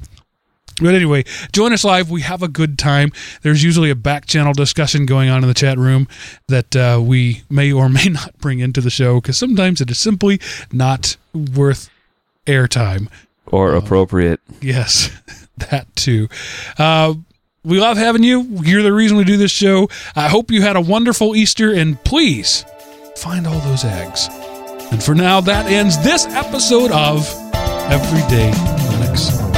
But anyway, join us live. We have a good time. There's usually a back channel discussion going on in the chat room that uh, we may or may not bring into the show because sometimes it is simply not worth airtime. Or appropriate. Yes, that too. Uh, we love having you. You're the reason we do this show. I hope you had a wonderful Easter, and please find all those eggs. And for now, that ends this episode of Everyday Linux.